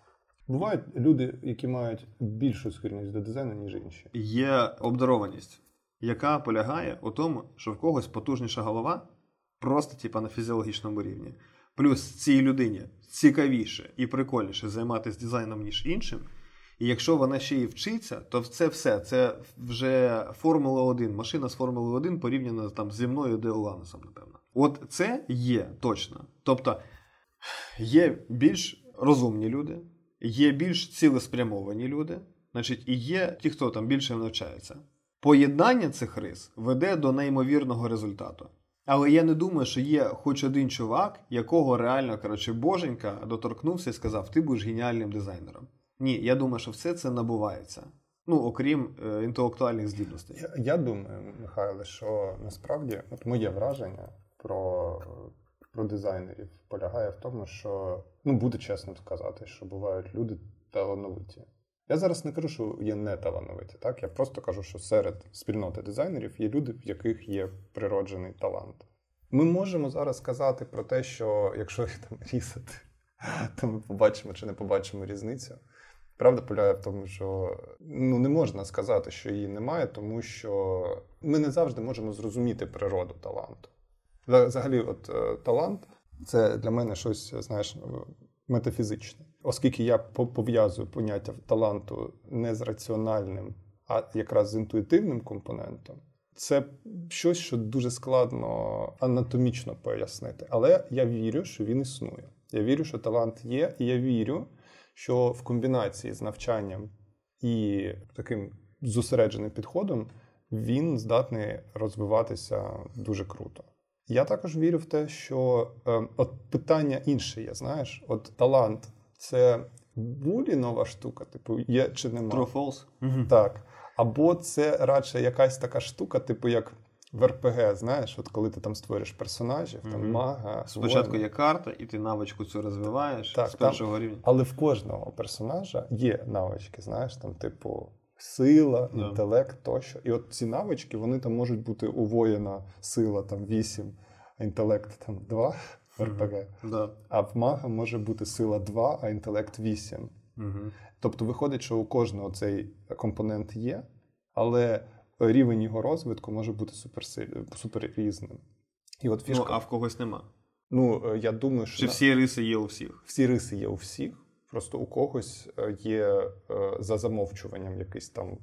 Бувають люди, які мають більшу схильність до дизайну, ніж інші. Є обдарованість яка полягає у тому, що в когось потужніша голова, просто типа на фізіологічному рівні. Плюс цій людині цікавіше і прикольніше займатися дизайном, ніж іншим. І якщо вона ще й вчиться, то це все. Це вже Формула 1, машина з Формули 1 порівняна там зі мною Деоланусом, напевно. От це є точно. Тобто є більш розумні люди, є більш цілеспрямовані люди, значить, і є ті, хто там більше навчається. Поєднання цих рис веде до неймовірного результату. Але я не думаю, що є хоч один чувак, якого реально коротше, боженька доторкнувся і сказав, ти будеш геніальним дизайнером. Ні, я думаю, що все це набувається. Ну, окрім е, інтелектуальних здібностей. Я, я думаю, Михайло, що насправді от моє враження про про дизайнерів полягає в тому, що ну буде чесно сказати, що бувають люди талановиті. Я зараз не кажу, що є не талановиті. Так я просто кажу, що серед спільноти дизайнерів є люди, в яких є природжений талант. Ми можемо зараз сказати про те, що якщо їх *laughs* там різати, то ми побачимо чи не побачимо різницю. Правда полягає в тому, що ну не можна сказати, що її немає, тому що ми не завжди можемо зрозуміти природу таланту. Взагалі, от е, талант це для мене щось, знаєш, метафізичне, оскільки я пов'язую поняття таланту не з раціональним, а якраз з інтуїтивним компонентом. Це щось, що дуже складно анатомічно пояснити. Але я вірю, що він існує. Я вірю, що талант є, і я вірю, що в комбінації з навчанням і таким зосередженим підходом він здатний розвиватися дуже круто. Я також вірю в те, що е, от питання інше є, знаєш, от талант це булі нова штука, типу, є чи нема. True false. Так. Або це радше якась така штука, типу, як в РПГ, знаєш, от коли ти там створюєш персонажів, mm-hmm. там мага. Спочатку воїн. є карта, і ти навичку цю розвиваєш так, з першого там, рівня. Але в кожного персонажа є навички, знаєш, там, типу, сила, yeah. інтелект тощо. І от ці навички, вони там можуть бути у воїна сила там 8, а інтелект там 2 в РПГ. Mm-hmm. А в мага може бути сила 2, а інтелект 8. Mm-hmm. Тобто виходить, що у кожного цей компонент є, але рівень його розвитку може бути супер різним. І от фішка... Ну, а в когось нема. Ну, е, я думаю, що Чи всі риси є у всіх? Всі риси є у всіх. Просто у когось е, є е, за замовчуванням якийсь там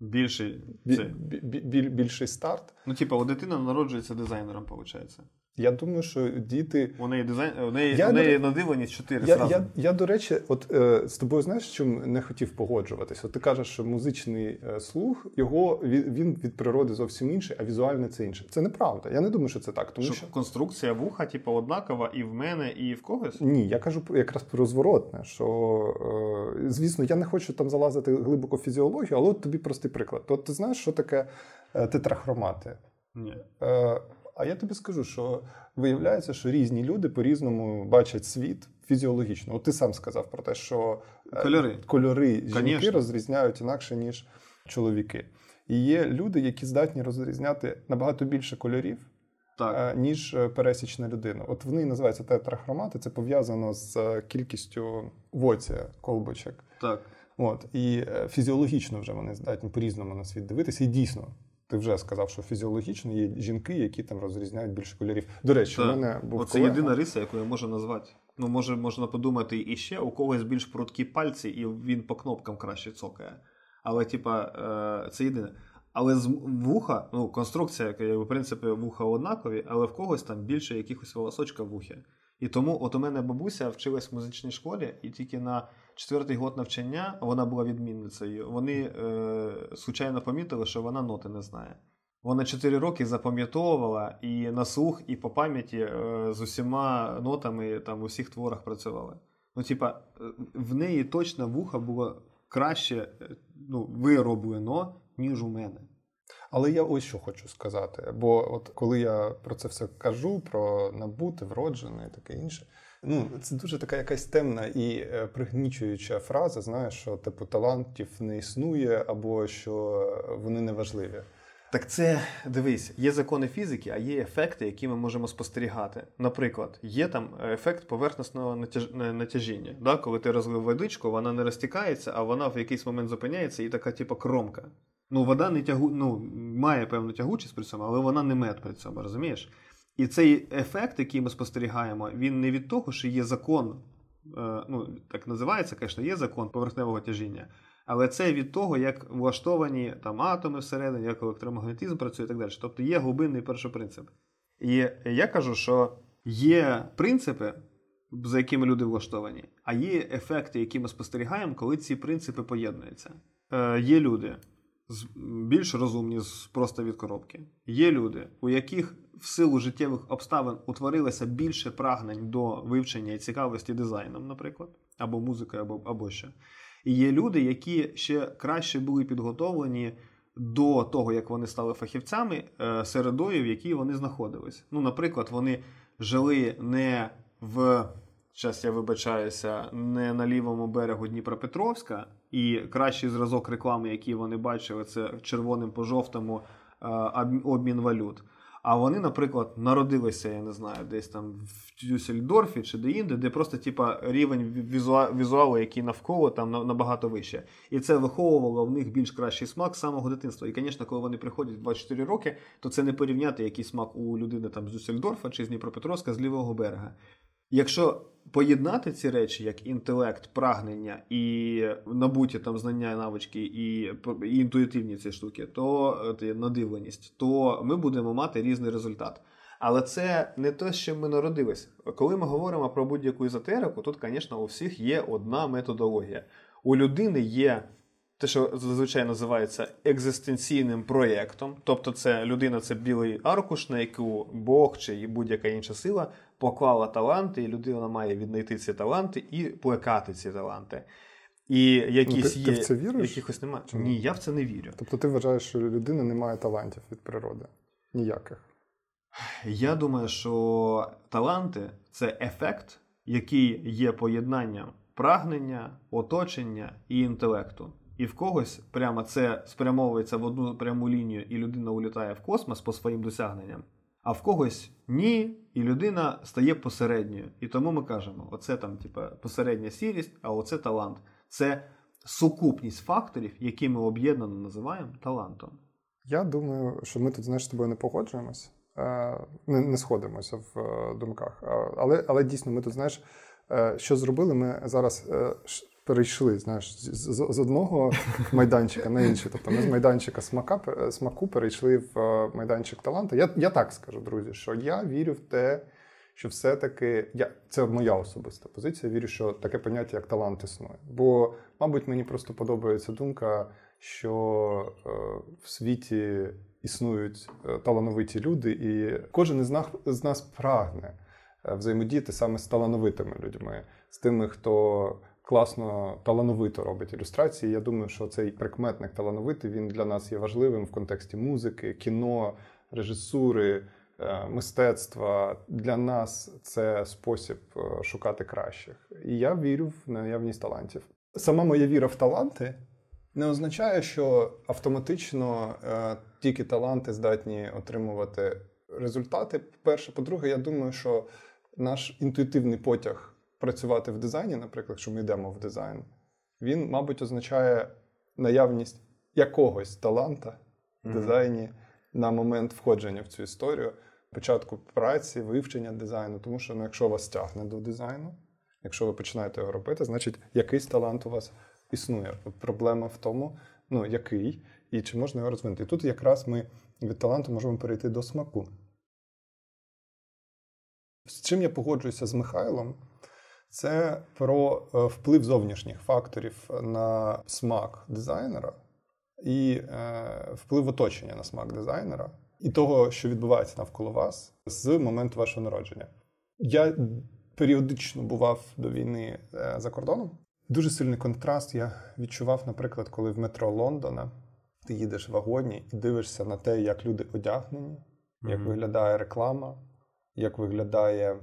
більший це... біль, більший старт. Ну, типа, у дитина народжується дизайнером, виходить. Я думаю, що діти. У неї дизайн, у неї, я, у неї до... надивленість чотири я, я, я, до речі, от е, з тобою знаєш, чим не хотів погоджуватися? Ти кажеш, що музичний е, слух його він від природи зовсім інший, а візуальне це інше. Це неправда. Я не думаю, що це так. Тому що, що... конструкція вуха, типу, однакова і в мене, і в когось? Ні, я кажу якраз про зворотне. Що е, звісно, я не хочу там залазити глибоко в фізіологію, але от тобі простий приклад. От ти знаєш, що таке е, тетрахромати? Ні. Е, а я тобі скажу, що виявляється, що різні люди по-різному бачать світ фізіологічно. От ти сам сказав про те, що е, кольори кольори жінки Конечно. розрізняють інакше, ніж чоловіки. І є люди, які здатні розрізняти набагато більше кольорів. Так. Е, ніж е, пересічна людина. От вони називаються тетрахромати, це пов'язано з кількістю воці колбочок. Так. От, І фізіологічно вже вони здатні по-різному на світ дивитися. І дійсно, ти вже сказав, що фізіологічно є жінки, які там розрізняють більше кольорів. До речі, так. у мене був Оце колега. єдина риса, яку я можу назвати. Ну, може, можна подумати і ще у когось більш прудкі пальці, і він по кнопкам краще цокає. Але, типа, е, це єдине. Але з вуха, ну, конструкція, в принципі, вуха однакові, але в когось там більше якихось волосочка в вухі. І тому, от у мене бабуся вчилась в музичній школі, і тільки на четвертий год навчання вона була відмінницею. Вони е, случайно помітили, що вона ноти не знає. Вона 4 роки запам'ятовувала і на слух, і по пам'яті е, з усіма нотами там у всіх творах працювала. Ну, типа, в неї точно вуха було краще е, ну, вироблено, ніж у мене. Але я ось що хочу сказати. Бо от коли я про це все кажу, про набути, вроджене і таке інше. Ну, це дуже така якась темна і е, пригнічуюча фраза. Знаєш, що типу талантів не існує, або що вони не важливі. Так це дивись, є закони фізики, а є ефекти, які ми можемо спостерігати. Наприклад, є там ефект поверхностного натяж... натяжіння. Да? Коли ти розлив водичку, вона не розтікається, а вона в якийсь момент зупиняється і така, типу, кромка. Ну, вода не тягу... ну, має певну тягучість при цьому, але вона не мед при цьому, розумієш? І цей ефект, який ми спостерігаємо, він не від того, що є закон, е, ну так називається, звісно, є закон поверхневого тяжіння, але це від того, як влаштовані там атоми всередині, як електромагнетизм працює і так далі. Тобто є глибинний перший принцип. І я кажу, що є принципи, за якими люди влаштовані, а є ефекти, які ми спостерігаємо, коли ці принципи поєднуються. Е, Є люди більш розумні просто від коробки. Є люди, у яких в силу життєвих обставин утворилося більше прагнень до вивчення і цікавості дизайном, наприклад, або музикою, або або що. І є люди, які ще краще були підготовлені до того, як вони стали фахівцями е, середою, в якій вони знаходились. Ну, наприклад, вони жили не в зараз я вибачаюся, не на лівому берегу Дніпропетровська, і кращий зразок реклами, який вони бачили, це червоним по жовтому е, обмін валют. А вони, наприклад, народилися, я не знаю, десь там в Дюссельдорфі чи де-інде, де просто типа, рівень візуалу, який навколо там набагато вище. І це виховувало в них більш кращий смак з самого дитинства. І, звісно, коли вони приходять в 24 роки, то це не порівняти який смак у людини там з Дюссельдорфа чи з Дніпропетровська з лівого берега. Якщо поєднати ці речі, як інтелект, прагнення і набуті там знання, навички і, і інтуїтивні ці штуки, то надивленість, то ми будемо мати різний результат. Але це не те, що ми народились. Коли ми говоримо про будь-яку езотерику, тут, звісно, у всіх є одна методологія. У людини є те, що зазвичай називається екзистенційним проєктом, тобто це людина, це білий аркуш, на яку Бог чи будь-яка інша сила поклала таланти, і людина має віднайти ці таланти і плекати ці таланти. І якісь ну, ти, є, ти в це віриш? якихось немає. Ні, я в це не вірю. Тобто ти вважаєш, що людина не має талантів від природи? Ніяких. Я думаю, що таланти це ефект, який є поєднанням прагнення, оточення і інтелекту. І в когось прямо це спрямовується в одну пряму лінію, і людина улітає в космос по своїм досягненням, а в когось ні, і людина стає посередньою. І тому ми кажемо: оце там, типа, посередня сірість, а оце талант. Це сукупність факторів, які ми об'єднано називаємо талантом. Я думаю, що ми тут знаєш, з тобою не погоджуємось, е, не не сходимося в е, думках. Але але дійсно, ми тут знаєш, е, що зробили? Ми зараз перейшли знаєш, з, з одного *laughs* майданчика на інший. Тобто ми з майданчика смака, смаку перейшли в е, майданчик таланту. Я я так скажу, друзі, що я вірю в те, що все-таки я це моя особиста позиція. Вірю, що таке поняття, як талант існує. Бо, мабуть, мені просто подобається думка, що е, в світі існують е, талановиті люди, і кожен із нас, з нас прагне е, взаємодіяти саме з талановитими людьми, з тими, хто класно талановито робить ілюстрації. Я думаю, що цей прикметник талановитий він для нас є важливим в контексті музики, кіно, режисури, е, мистецтва. Для нас це спосіб е, шукати кращих. І я вірю в наявність талантів. Сама моя віра в таланти. Не означає, що автоматично е, тільки таланти здатні отримувати результати. Перше, по-друге, я думаю, що наш інтуїтивний потяг працювати в дизайні, наприклад, якщо ми йдемо в дизайн, він, мабуть, означає наявність якогось таланта в дизайні на момент входження в цю історію, початку праці, вивчення дизайну. Тому що ну, якщо вас тягне до дизайну, якщо ви починаєте його робити, значить якийсь талант у вас існує. Проблема в тому, ну який і чи можна його розвинути. І тут якраз ми від таланту можемо перейти до смаку. З чим я погоджуюся з Михайлом, це про е, вплив зовнішніх факторів на смак дизайнера і е, вплив оточення на смак дизайнера і того, що відбувається навколо вас з моменту вашого народження. Я періодично бував до війни е, за кордоном. Дуже сильний контраст я відчував, наприклад, коли в метро Лондона ти їдеш в вагоні і дивишся на те, як люди одягнені, як mm-hmm. виглядає реклама, як виглядає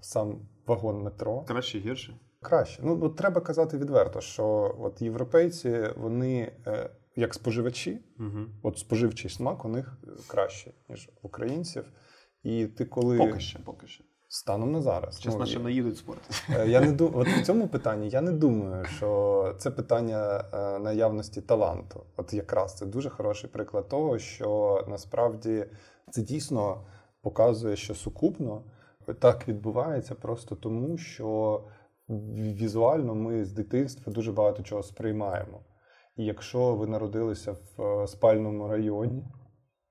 сам вагон метро. Краще гірше? Краще. Ну от треба казати відверто, що от європейці, вони е, як споживачі, угу. от споживчий смак у них краще, ніж українців. І ти коли поки що, поки що. Станом на зараз. Чесно, ну, що не їдуть спорт. Е, я не ду... От в цьому питанні я не думаю, що це питання е, наявності таланту. От якраз це дуже хороший приклад того, що насправді це дійсно показує, що сукупно так відбувається просто тому, що візуально ми з дитинства дуже багато чого сприймаємо. І якщо ви народилися в е, спальному районі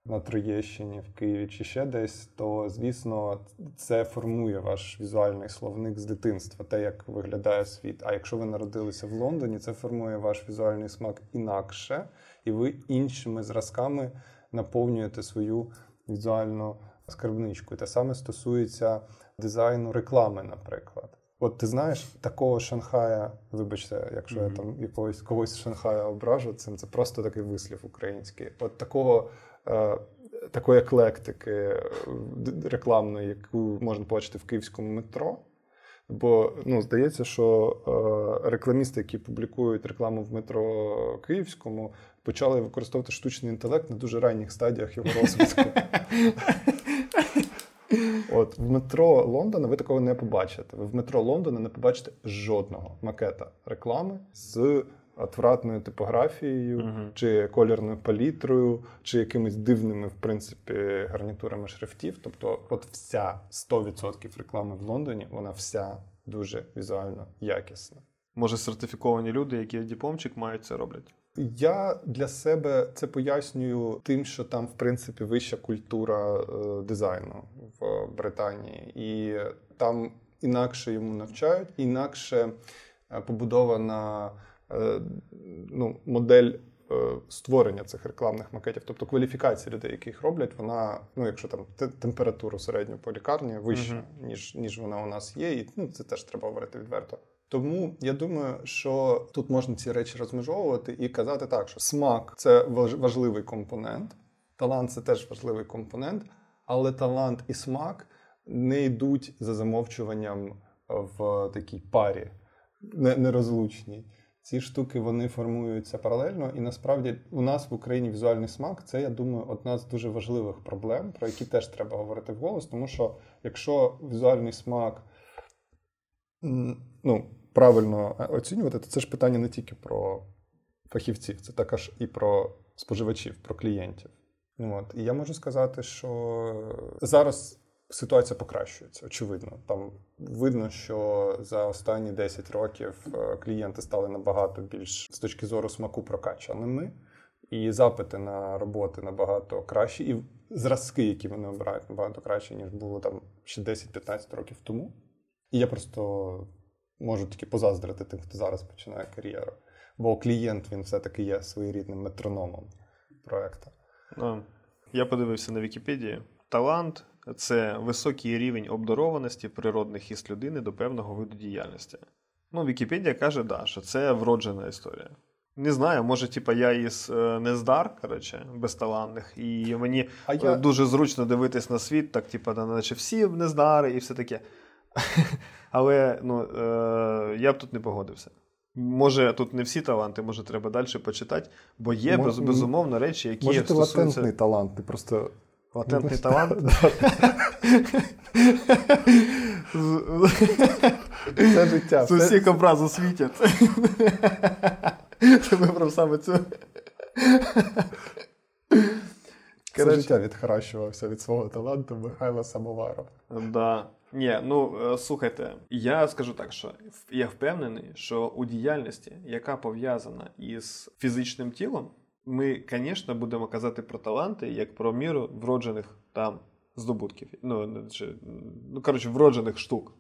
на Троєщині, в Києві чи ще десь, то звісно це формує ваш візуальний словник з дитинства, те, як виглядає світ. А якщо ви народилися в Лондоні, це формує ваш візуальний смак інакше, і ви іншими зразками наповнюєте свою візуальну скарбничку. Те саме стосується дизайну реклами, наприклад. От ти знаєш, такого Шанхая, вибачте, якщо mm-hmm. я там якогось когось з Шанхая ображу, цим це просто такий вислів український. От такого. Е, Такої еклектики е, рекламної, яку можна побачити в київському метро. Бо ну, здається, що е, рекламісти, які публікують рекламу в метро Київському, почали використовувати штучний інтелект на дуже ранніх стадіях його розвитку. *laughs* От в метро Лондона ви такого не побачите. Ви в метро Лондона не побачите жодного макета реклами з отвратною типографією, uh-huh. чи колірною палітрою, чи якимись дивними, в принципі, гарнітурами шрифтів. Тобто, от вся 100% реклами в Лондоні, вона вся дуже візуально якісна. Може, сертифіковані люди, які дипломчик мають це роблять? Я для себе це пояснюю тим, що там, в принципі, вища культура е, дизайну в Британії, і там інакше йому навчають, інакше е, побудована е, ну, модель. Створення цих рекламних макетів, тобто кваліфікація людей, які їх роблять, вона, ну якщо там температуру середню по лікарні вища, uh-huh. ніж ніж вона у нас є, і ну це теж треба говорити відверто. Тому я думаю, що тут можна ці речі розмежовувати і казати так, що смак це важливий компонент, талант це теж важливий компонент, але талант і смак не йдуть за замовчуванням в такій парі, нерозлучній. Ці штуки вони формуються паралельно, і насправді у нас в Україні візуальний смак це, я думаю, одна з дуже важливих проблем, про які теж треба говорити вголос, тому що якщо візуальний смак ну, правильно е, оцінювати, то це ж питання не тільки про фахівців, це також і про споживачів, про клієнтів. От. І я можу сказати, що зараз ситуація покращується, очевидно. Там видно, що за останні 10 років е, клієнти стали набагато більш з точки зору смаку прокачаними. І запити на роботи набагато кращі, і зразки, які вони обирають, набагато краще, ніж було там ще 10-15 років тому. І я просто можу тільки позаздрити тим, хто зараз починає кар'єру. Бо клієнт він все-таки є своєрідним метрономом проекту. Ну, я подивився на Вікіпедії. Талант це високий рівень обдарованості природних хіст людини до певного виду діяльності. Ну, Вікіпедія каже, да, що це вроджена історія. Не знаю, може, типа я із е, нездар, коротше, безталанних, і мені а я... дуже зручно дивитись на світ, так, типа, наче всі нездари і все таке. Але ну, е, я б тут не погодився. Може, тут не всі таланти, може, треба далі почитати, бо є Мож, безумовно речі, які. Може, ти стосуються... латентний талант, ти просто. Латентний *laughs* талант? Це життя. З усіх образу світять. Це вибрав саме цю. Це життя відхаращувався від свого таланту Михайла Самоварова. Да. Ні, ну е, слухайте, я скажу так, що я впевнений, що у діяльності, яка пов'язана із фізичним тілом, ми, звісно, будемо казати про таланти як про міру вроджених там здобутків. Ну, чи, ну коротше, вроджених штук.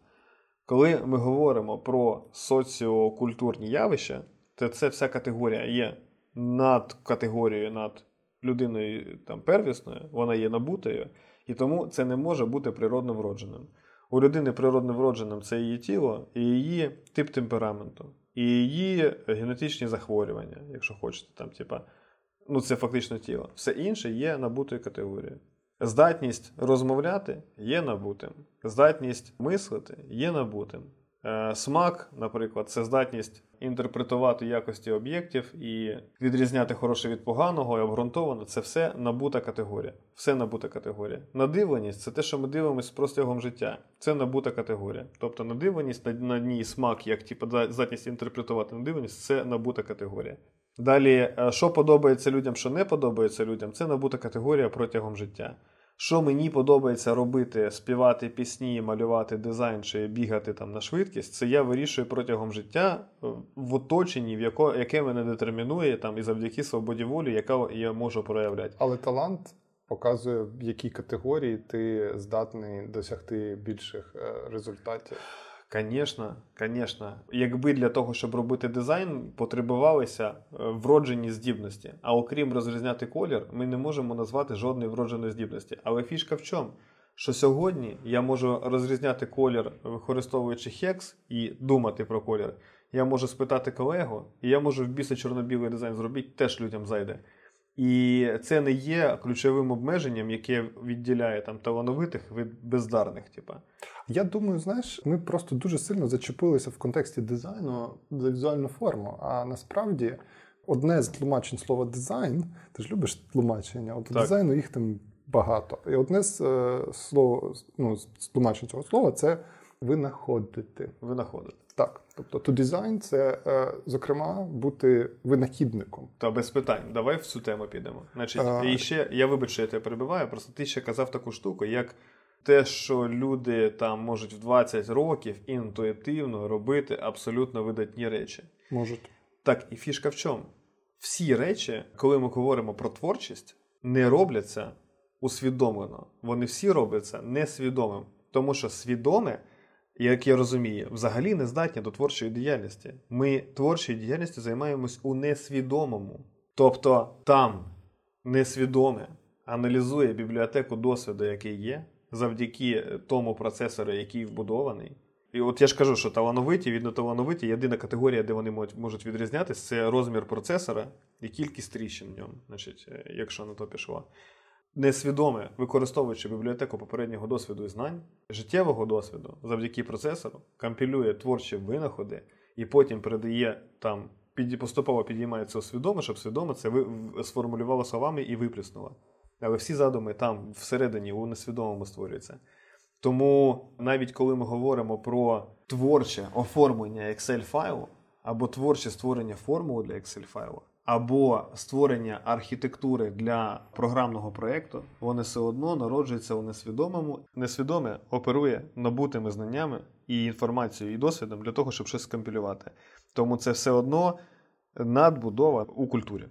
Коли ми говоримо про соціокультурні явища, то це вся категорія є над категорією над людиною там первісною, вона є набутою, і тому це не може бути природно вродженим. У людини природно вродженим це її тіло і її тип темпераменту, і її генетичні захворювання, якщо хочете, там, типа, ну це фактично тіло. Все інше є набутою категорією. Здатність розмовляти є набутим, здатність мислити є набутим. Е, смак, наприклад, це здатність інтерпретувати якості об'єктів і відрізняти хороше від поганого і обґрунтовано це все набута категорія. Все набута категорія. Надивленість це те, що ми дивимося простягом життя. Це набута категорія. Тобто надивленість на ній смак, як типу, здатність інтерпретувати надивленість, це набута категорія. Далі, е, що подобається людям, що не подобається людям, це набута категорія протягом життя. Що мені подобається робити, співати пісні, малювати дизайн чи бігати там на швидкість, це я вирішую протягом життя е, в оточенні, в яко, яке мене детермінує там і завдяки свободі волі, яка я можу проявляти. Але талант показує, в якій категорії ти здатний досягти більших е, результатів. Звісно, звісно. Якби для того, щоб робити дизайн, потребувалися е, вроджені здібності. А окрім розрізняти колір, ми не можемо назвати жодної вродженої здібності. Але фішка в чому? що сьогодні я можу розрізняти колір, використовуючи хекс і думати про колір. Я можу спитати колегу, і я можу в біси чорно-білий дизайн зробити, теж людям зайде. І це не є ключовим обмеженням, яке відділяє там талановитих від бездарних. Типа. Я думаю, знаєш, ми просто дуже сильно зачепилися в контексті дизайну за візуальну форму. А насправді одне з тлумачень слова дизайн, ти ж любиш тлумачення, от Так. дизайну їх там багато. І одне з е, слов, ну, з тлумачень цього слова це винаходити. Винаходити. Так, тобто to design – це, е, зокрема, бути винахідником. Та без питань, давай в цю тему підемо. Значить, А. і ще я вибач, що я тебе перебиваю, просто ти ще казав таку штуку, як те, що люди там можуть в 20 років інтуїтивно робити абсолютно видатні речі. Можуть. Так, і фішка в чому? Всі речі, коли ми говоримо про творчість, не робляться усвідомлено. Вони всі робляться несвідомим. Тому що свідоме, як я розумію, взагалі не здатні до творчої діяльності. Ми творчою діяльністю займаємось у несвідомому. Тобто там несвідоме аналізує бібліотеку досвіду, який є, завдяки тому процесору, який вбудований. І от я ж кажу, що талановиті від неталановиті єдина категорія, де вони можуть- можуть відрізнятися, це розмір процесора і кількість тріщин в ньому, значить, е, якщо на то пішло. Несвідоме, використовуючи бібліотеку попереднього досвіду і знань, життєвого досвіду завдяки процесору, компілює творчі винаходи і потім передає там, поступово підіймається у свідоме, щоб свідоме це сформулювало словами і виплюснуло. Але всі задуми там всередині у несвідомому створюються. Тому навіть коли ми говоримо про творче оформлення Excel файлу, або творче створення формули для Excel файлу, або створення архітектури для програмного проєкту, вони все одно народжуються у несвідомому. Несвідоме оперує набутими знаннями і інформацією, і досвідом для того, щоб щось скомпілювати. Тому це все одно надбудова у культурі.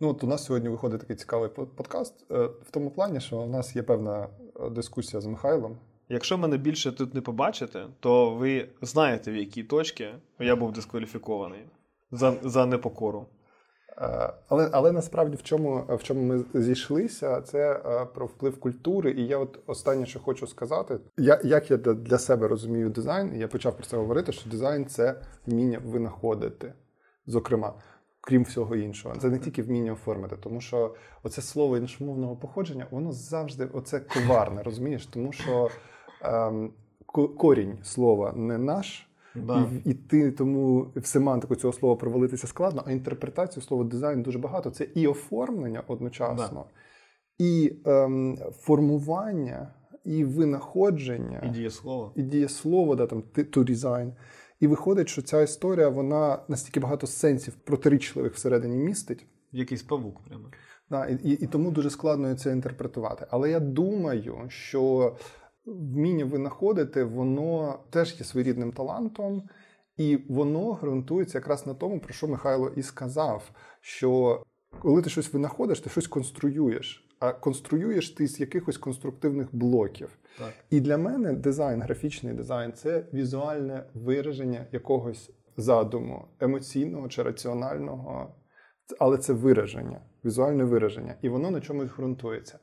Ну, от у нас сьогодні виходить такий цікавий подкаст е, в тому плані, що у нас є певна е, дискусія з Михайлом. Якщо мене більше тут не побачите, то ви знаєте, в якій точці я був дискваліфікований за, за непокору. Е, Але, але насправді в чому, в чому ми зійшлися, це е, про вплив культури. І я от останнє, що хочу сказати, я, як я для, себе розумію дизайн, я почав про це говорити, що дизайн це вміння винаходити, зокрема. Крім всього іншого, це не тільки вміння оформити, тому що оце слово іншомовного походження, воно завжди оце коварне, *laughs* розумієш? Тому що ем, корінь слова не наш, Да. і, і ти тому в семантику цього слова провалитися складно, а інтерпретацію слова дизайн дуже багато. Це і оформлення одночасно, і ем, формування, і винаходження, І дієслово. і дієслово, да, там to design. І виходить, що ця історія вона настільки багато сенсів протирічливих всередині містить. Якийсь павук прямо. Да, і, і, і тому дуже складно це інтерпретувати. Але я думаю, що вміння винаходити, воно теж є своєрідним талантом, і воно ґрунтується якраз на тому, про що Михайло і сказав: що коли ти щось винаходиш, ти щось конструюєш. А конструюєш ти з якихось конструктивних блоків. Так. І для мене дизайн, графічний дизайн це візуальне вираження якогось задуму, емоційного чи раціонального, але це вираження, візуальне вираження, і воно на чомусь ґрунтується.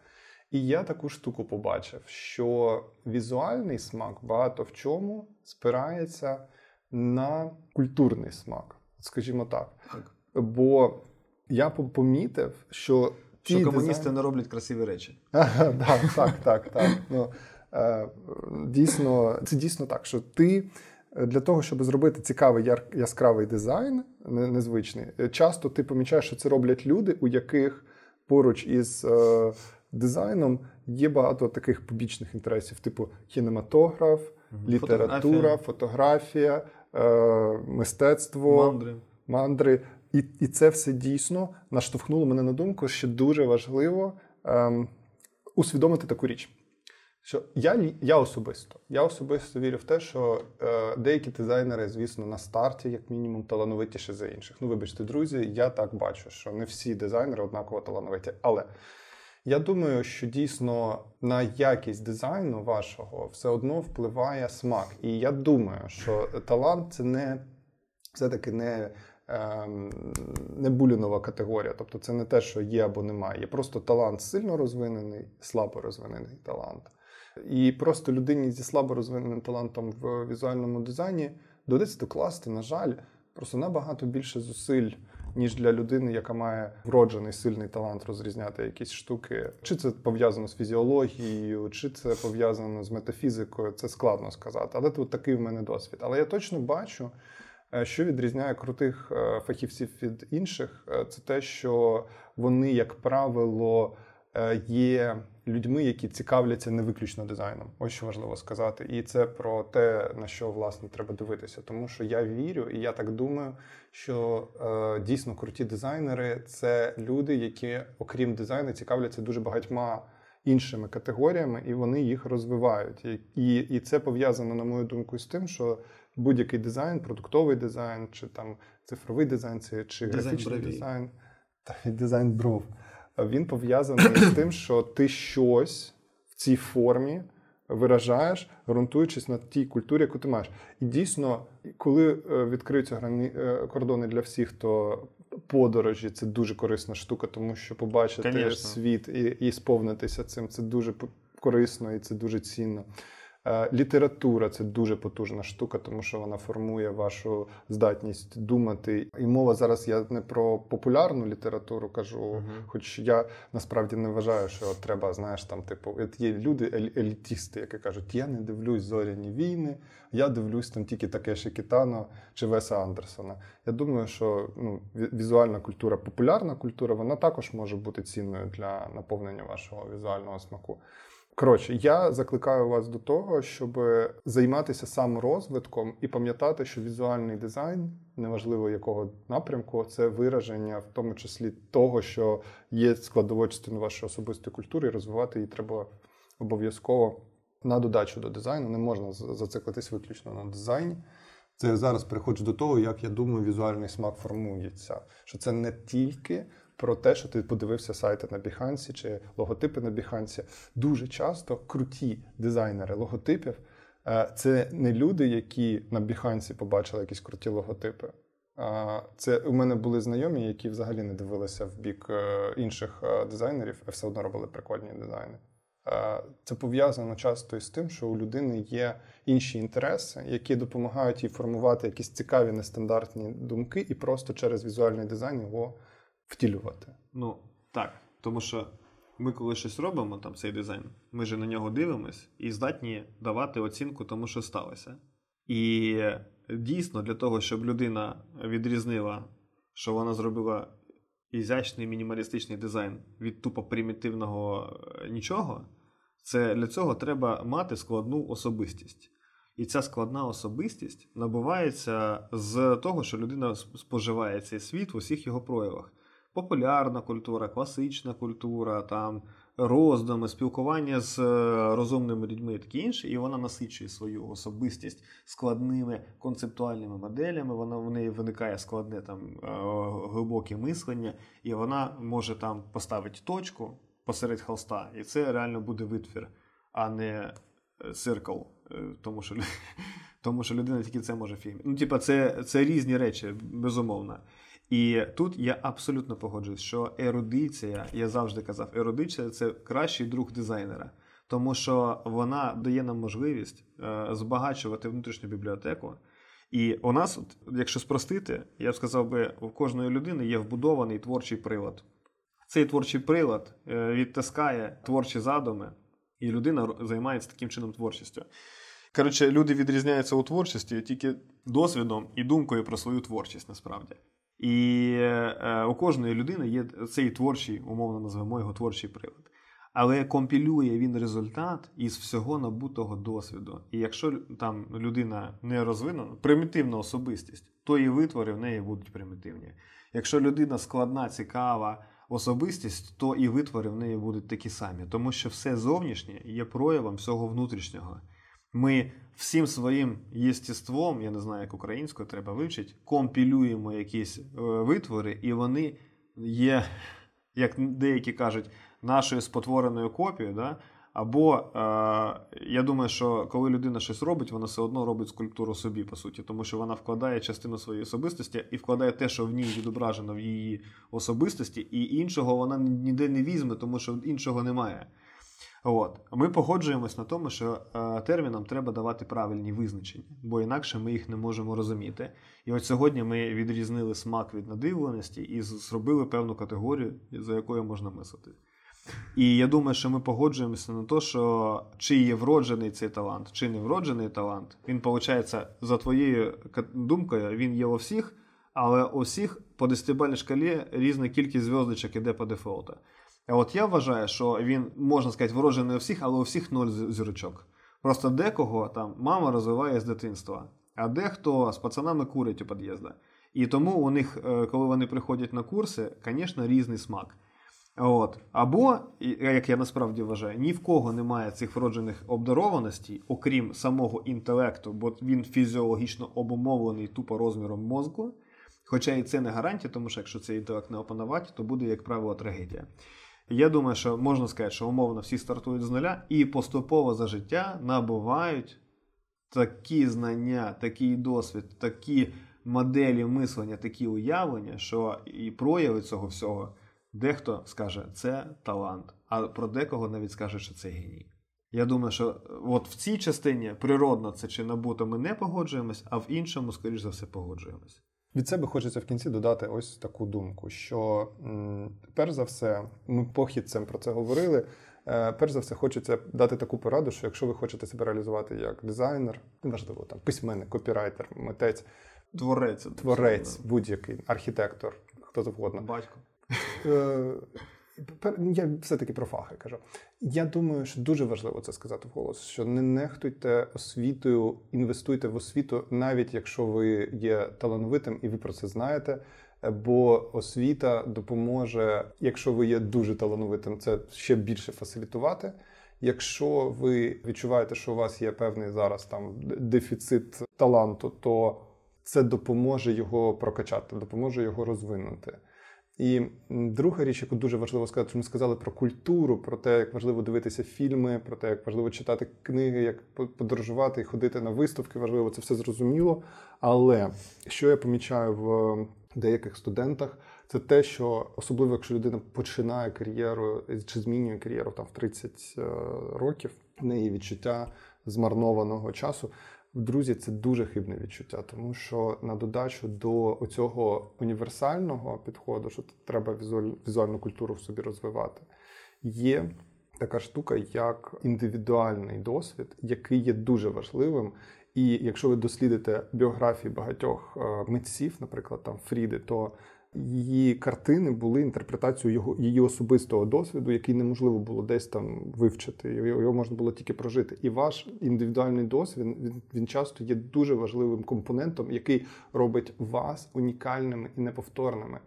І я таку штуку побачив, що візуальний смак багато в чому спирається на культурний смак, скажімо так. Так. Бо я по- помітив, що ті Що комуністи дизайн- не роблять красиві речі. Ага, да, так, так, так. Ну, дійсно, це дійсно так, що ти е, для того, щоб зробити цікавий яр- яскравий дизайн, незвичний, е, часто ти помічаєш, що це роблять люди, у яких поруч із е, дизайном є багато таких побічних інтересів, типу кінематограф, література, фотографія, е, мистецтво Мандри. мандри. І, і це все дійсно наштовхнуло мене на думку, що дуже важливо ем, усвідомити таку річ. Що я, я особисто, я особисто вірю в те, що е, деякі дизайнери, звісно, на старті, як мінімум, талановитіші за інших. Ну, вибачте, друзі, я так бачу, що не всі дизайнери однаково талановиті. Але я думаю, що дійсно на якість дизайну вашого все одно впливає смак. І я думаю, що талант це не все-таки не, ем, не булінова категорія. Тобто це не те, що є або немає. Є просто талант сильно розвинений, слабо розвинений талант. І просто людині зі слабо розвиненим талантом в візуальному дизайні доведеться докласти, на жаль, просто набагато більше зусиль. Ніж для людини, яка має вроджений сильний талант розрізняти якісь штуки, чи це пов'язано з фізіологією, чи це пов'язано з метафізикою, це складно сказати. Але тут такий в мене досвід. Але я точно бачу, Е, що відрізняє крутих е, фахівців від інших, е, це те, що вони, як правило, є людьми, які цікавляться не виключно дизайном. Ось що важливо сказати. І це про те, на що власне треба дивитися. Тому що я вірю, і я так думаю, що е, дійсно круті дизайнери це люди, які, окрім дизайну, цікавляться дуже багатьма. Іншими категоріями, і вони їх розвивають. І і це пов'язано, на мою думку, з тим, що будь-який дизайн, продуктовий дизайн, чи там цифровий дизайн, чи дизайн графічний брові. дизайн, та дизайн бров. Він пов'язаний з тим, що ти щось в цій формі виражаєш, ґрунтуючись на тій культурі, яку ти маєш. І дійсно, коли е, відкриються грані е, кордони для всіх, то подорожі це дуже корисна штука, тому що побачити Конечно. світ і, і сповнитися цим це дуже корисно і це дуже цінно. Е, література це дуже потужна штука, тому що вона формує вашу здатність думати. І мова зараз я не про популярну літературу кажу, uh-huh. хоч я насправді не вважаю, що треба, знаєш, там, типу, є люди, елітісти, які кажуть, я не дивлюсь зоряні війни, я дивлюсь там тільки Такеші Кітано чи Веса Андерсона. Я думаю, що ну, візуальна культура, популярна культура, вона також може бути цінною для наповнення вашого візуального смаку. Коротше, я закликаю вас до того, щоб займатися саморозвитком і пам'ятати, що візуальний дизайн, неважливо якого напрямку, це вираження, в тому числі того, що є складовою вашої особистої культури, і розвивати її треба обов'язково на додачу до дизайну. Не можна зациклитись виключно на дизайні. Це я зараз переходжу до того, як я думаю, візуальний смак формується. Що це не тільки про те, що ти подивився сайти на Behance чи логотипи на Behance. Дуже часто круті дизайнери логотипів е, це не люди, які на Behance побачили якісь круті логотипи. Це у мене були знайомі, які взагалі не дивилися в бік е, інших е, дизайнерів, а все одно робили прикольні дизайни. Це пов'язано часто із тим, що у людини є інші інтереси, які допомагають їй формувати якісь цікаві нестандартні думки, і просто через візуальний дизайн його втілювати. Ну так, тому що ми, коли щось робимо, там цей дизайн, ми ж на нього дивимось і здатні давати оцінку тому, що сталося. І дійсно, для того, щоб людина відрізнила, що вона зробила ізячний мінімалістичний дизайн від тупо примітивного е, нічого, це для цього треба мати складну особистість. І ця складна особистість набувається з того, що людина споживає цей світ в усіх його проявах популярна культура, класична культура, там роздуми, спілкування з е, розумними людьми і таке інше, і вона насичує свою особистість складними концептуальними моделями. Вона в неї виникає складне там е, глибоке мислення, і вона може там поставити точку посеред холста, і це реально буде витвір, а не циркл. Е, тому що *laughs* тому що людина тільки це може фільмі. Ну, типа, це це різні речі, безумовно. І тут я абсолютно погоджуюсь, що ерудиція, я завжди казав, ерудиція це кращий друг дизайнера, тому що вона дає нам можливість е, збагачувати внутрішню бібліотеку. І у нас, якщо спростити, я б сказав би, у кожної людини є вбудований творчий прилад. Цей творчий прилад е, відтискає творчі задуми, і людина займається таким чином творчістю. Коротше, люди відрізняються у творчості тільки досвідом і думкою про свою творчість насправді. І е, у кожної людини є цей творчий, умовно назвемо його творчий привод. Але компілює він результат із всього набутого досвіду. І якщо там людина не розвинена, примітивна особистість, то і витвори в неї будуть примітивні. Якщо людина складна, цікава особистість, то і витвори в неї будуть такі самі, тому що все зовнішнє є проявом всього внутрішнього. Ми всім своїм єстіством, я не знаю, як українською треба вивчити, компілюємо якісь е, витвори, і вони є, як деякі кажуть, нашою спотвореною копією. Да? Або е, я думаю, що коли людина щось робить, вона все одно робить скульптуру собі, по суті, тому що вона вкладає частину своєї особистості і вкладає те, що в ній відображено в її особистості, і іншого вона ніде не візьме, тому що іншого немає. От. Ми погоджуємось на тому, що е, термінам треба давати правильні визначення, бо інакше ми їх не можемо розуміти. І от сьогодні ми відрізнили смак від надивленості і зробили певну категорію, за якою можна мислити. І я думаю, що ми погоджуємося на те, що чи є вроджений цей талант, чи не вроджений талант, він, виходить, за твоєю думкою, він є у всіх, але у всіх по десятибальній шкалі різна кількість зв'язочок іде по дефолту. От я вважаю, що він, можна сказати, вроджений у всіх, але у всіх ноль зірочок. Просто декого там мама розвиває з дитинства, а дехто з пацанами курить у під'їзда. І тому у них, е, коли вони приходять на курси, звісно, різний смак. От. Або, як я насправді вважаю, ні в кого немає цих вроджених обдарованостей, окрім самого інтелекту, бо він фізіологічно обумовлений тупо розміром мозку. Хоча і це не гарантія, тому що якщо цей інтелект не опанувати, то буде, як правило, трагедія. Я думаю, що можна сказати, що умовно всі стартують з нуля і поступово за життя набувають такі знання, такий досвід, такі моделі мислення, такі уявлення, що і прояви цього всього. Дехто скаже, це талант, а про декого навіть скаже, що це геній. Я думаю, що от в цій частині природно це чи набуто ми не погоджуємось, а в іншому, скоріш за все, погоджуємось. Від себе хочеться в кінці додати ось таку думку: що перш за все, ми похідцем про це говорили. Е, перш за все, хочеться дати таку пораду, що якщо ви хочете себе реалізувати як дизайнер, неважливо там письменник, копірайтер, митець, творець, творець, будь-який архітектор, хто завгодно. Батько. Я все-таки про фахи кажу. Я думаю, що дуже важливо це сказати вголос, що не нехтуйте освітою, інвестуйте в освіту, навіть якщо ви є талановитим і ви про це знаєте. Бо освіта допоможе, якщо ви є дуже талановитим, це ще більше фасилітувати. Якщо ви відчуваєте, що у вас є певний зараз там дефіцит таланту, то це допоможе його прокачати, допоможе його розвинути. І друга річ, яку дуже важливо сказати, що ми сказали про культуру, про те, як важливо дивитися фільми, про те, як важливо читати книги, як подорожувати і ходити на виставки. Важливо, це все зрозуміло. Але що я помічаю в деяких студентах, це те, що особливо, якщо людина починає кар'єру чи змінює кар'єру там в 30 е, років, в неї відчуття змарнованого часу. Друзі, це дуже хибне відчуття, тому що на додачу до цього універсального підходу, що треба візуальну культуру в собі розвивати, є така штука, як індивідуальний досвід, який є дуже важливим. І якщо ви дослідите біографії багатьох е, митців, наприклад, там Фріди, то Її картини були інтерпретацією його її особистого досвіду, який неможливо було десь там вивчити. Його можна було тільки прожити. І ваш індивідуальний досвід він, він часто є дуже важливим компонентом, який робить вас унікальними і неповторними,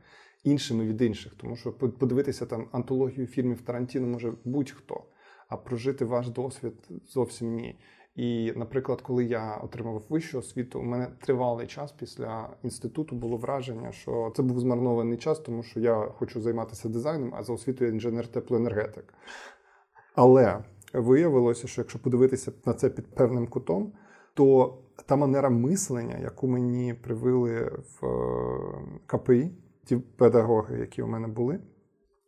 іншими від інших. Тому що подивитися там антологію фільмів Тарантіно може будь-хто, а прожити ваш досвід зовсім ні. І, наприклад, коли я отримав вищу освіту, у мене тривалий час після інституту було враження, що це був змарнований час, тому що я хочу займатися дизайном, а за освітою інженер теплоенергетик. Але виявилося, що якщо подивитися на це під певним кутом, то та манера мислення, яку мені привили в е, КПІ, ті педагоги, які у мене були,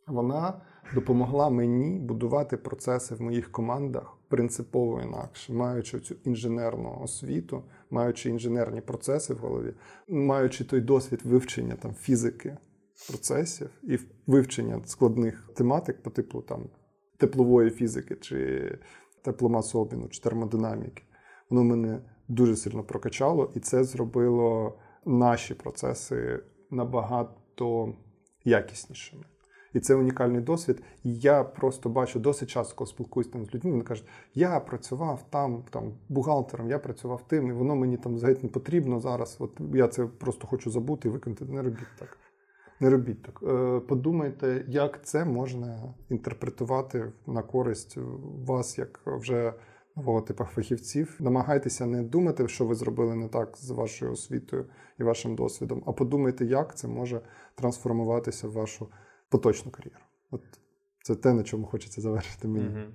вона допомогла мені будувати процеси в моїх командах принципово інакше, маючи цю інженерну освіту, маючи інженерні процеси в голові, маючи той досвід вивчення там фізики процесів і вивчення складних тематик по типу там теплової фізики чи тепломасообміну, чи термодинаміки, воно мене дуже сильно прокачало, і це зробило наші процеси набагато якіснішими. І це унікальний досвід. І я просто бачу досить часто, коли спілкуюся там з людьми, вони кажуть, я працював там, там бухгалтером, я працював тим, і воно мені там взагалі не потрібно зараз. От я це просто хочу забути і виконати. Не робіть так. Не робіть так. Е, подумайте, як це можна інтерпретувати на користь вас, як вже нового типу фахівців. Намагайтеся не думати, що ви зробили не так з вашою освітою і вашим досвідом, а подумайте, як це може трансформуватися в вашу поточну кар'єру. От Це те, на чому хочеться завершити мені. Угу.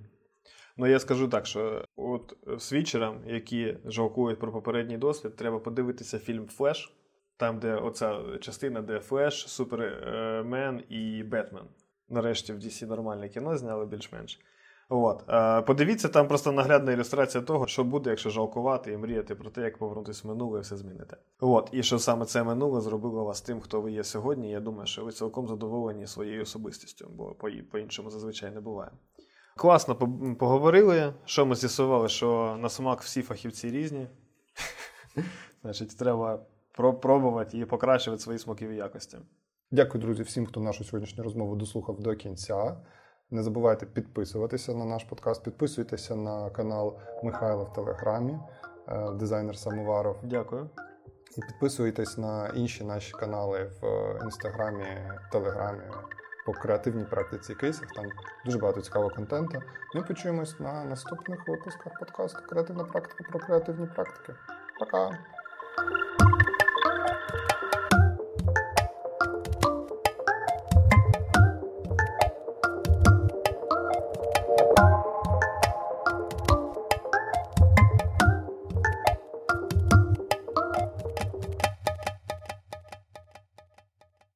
Ну я скажу так, що от свічерам, які жалкують про попередній досвід, треба подивитися фільм Флеш, там, де оця частина, де Флеш, Супермен і Бетмен. Нарешті в DC нормальне кіно зняли більш-менш. От. Подивіться, там просто наглядна ілюстрація того, що буде, якщо жалкувати і мріяти про те, як повернутися в минуле і все змінити. От. І що саме це минуле зробило вас тим, хто ви є сьогодні. Я думаю, що ви цілком задоволені своєю особистістю, бо по-іншому зазвичай не буває. Класно поговорили. Що ми з'ясували, що на смак всі фахівці різні. *laughs* Значить, треба пробувати і покращувати свої смакові якості. Дякую, друзі, всім, хто нашу сьогоднішню розмову дослухав до кінця. Не забувайте підписуватися на наш подкаст, підписуйтеся на канал Михайла в Телеграмі, е, дизайнер Самоваров. Дякую. І підписуйтесь на інші наші канали в інстаграмі, телеграмі по креативній практиці кейсів. Там дуже багато цікавого контенту. Ми почуємось на наступних випусках подкасту Креативна практика про креативні практики. Пока!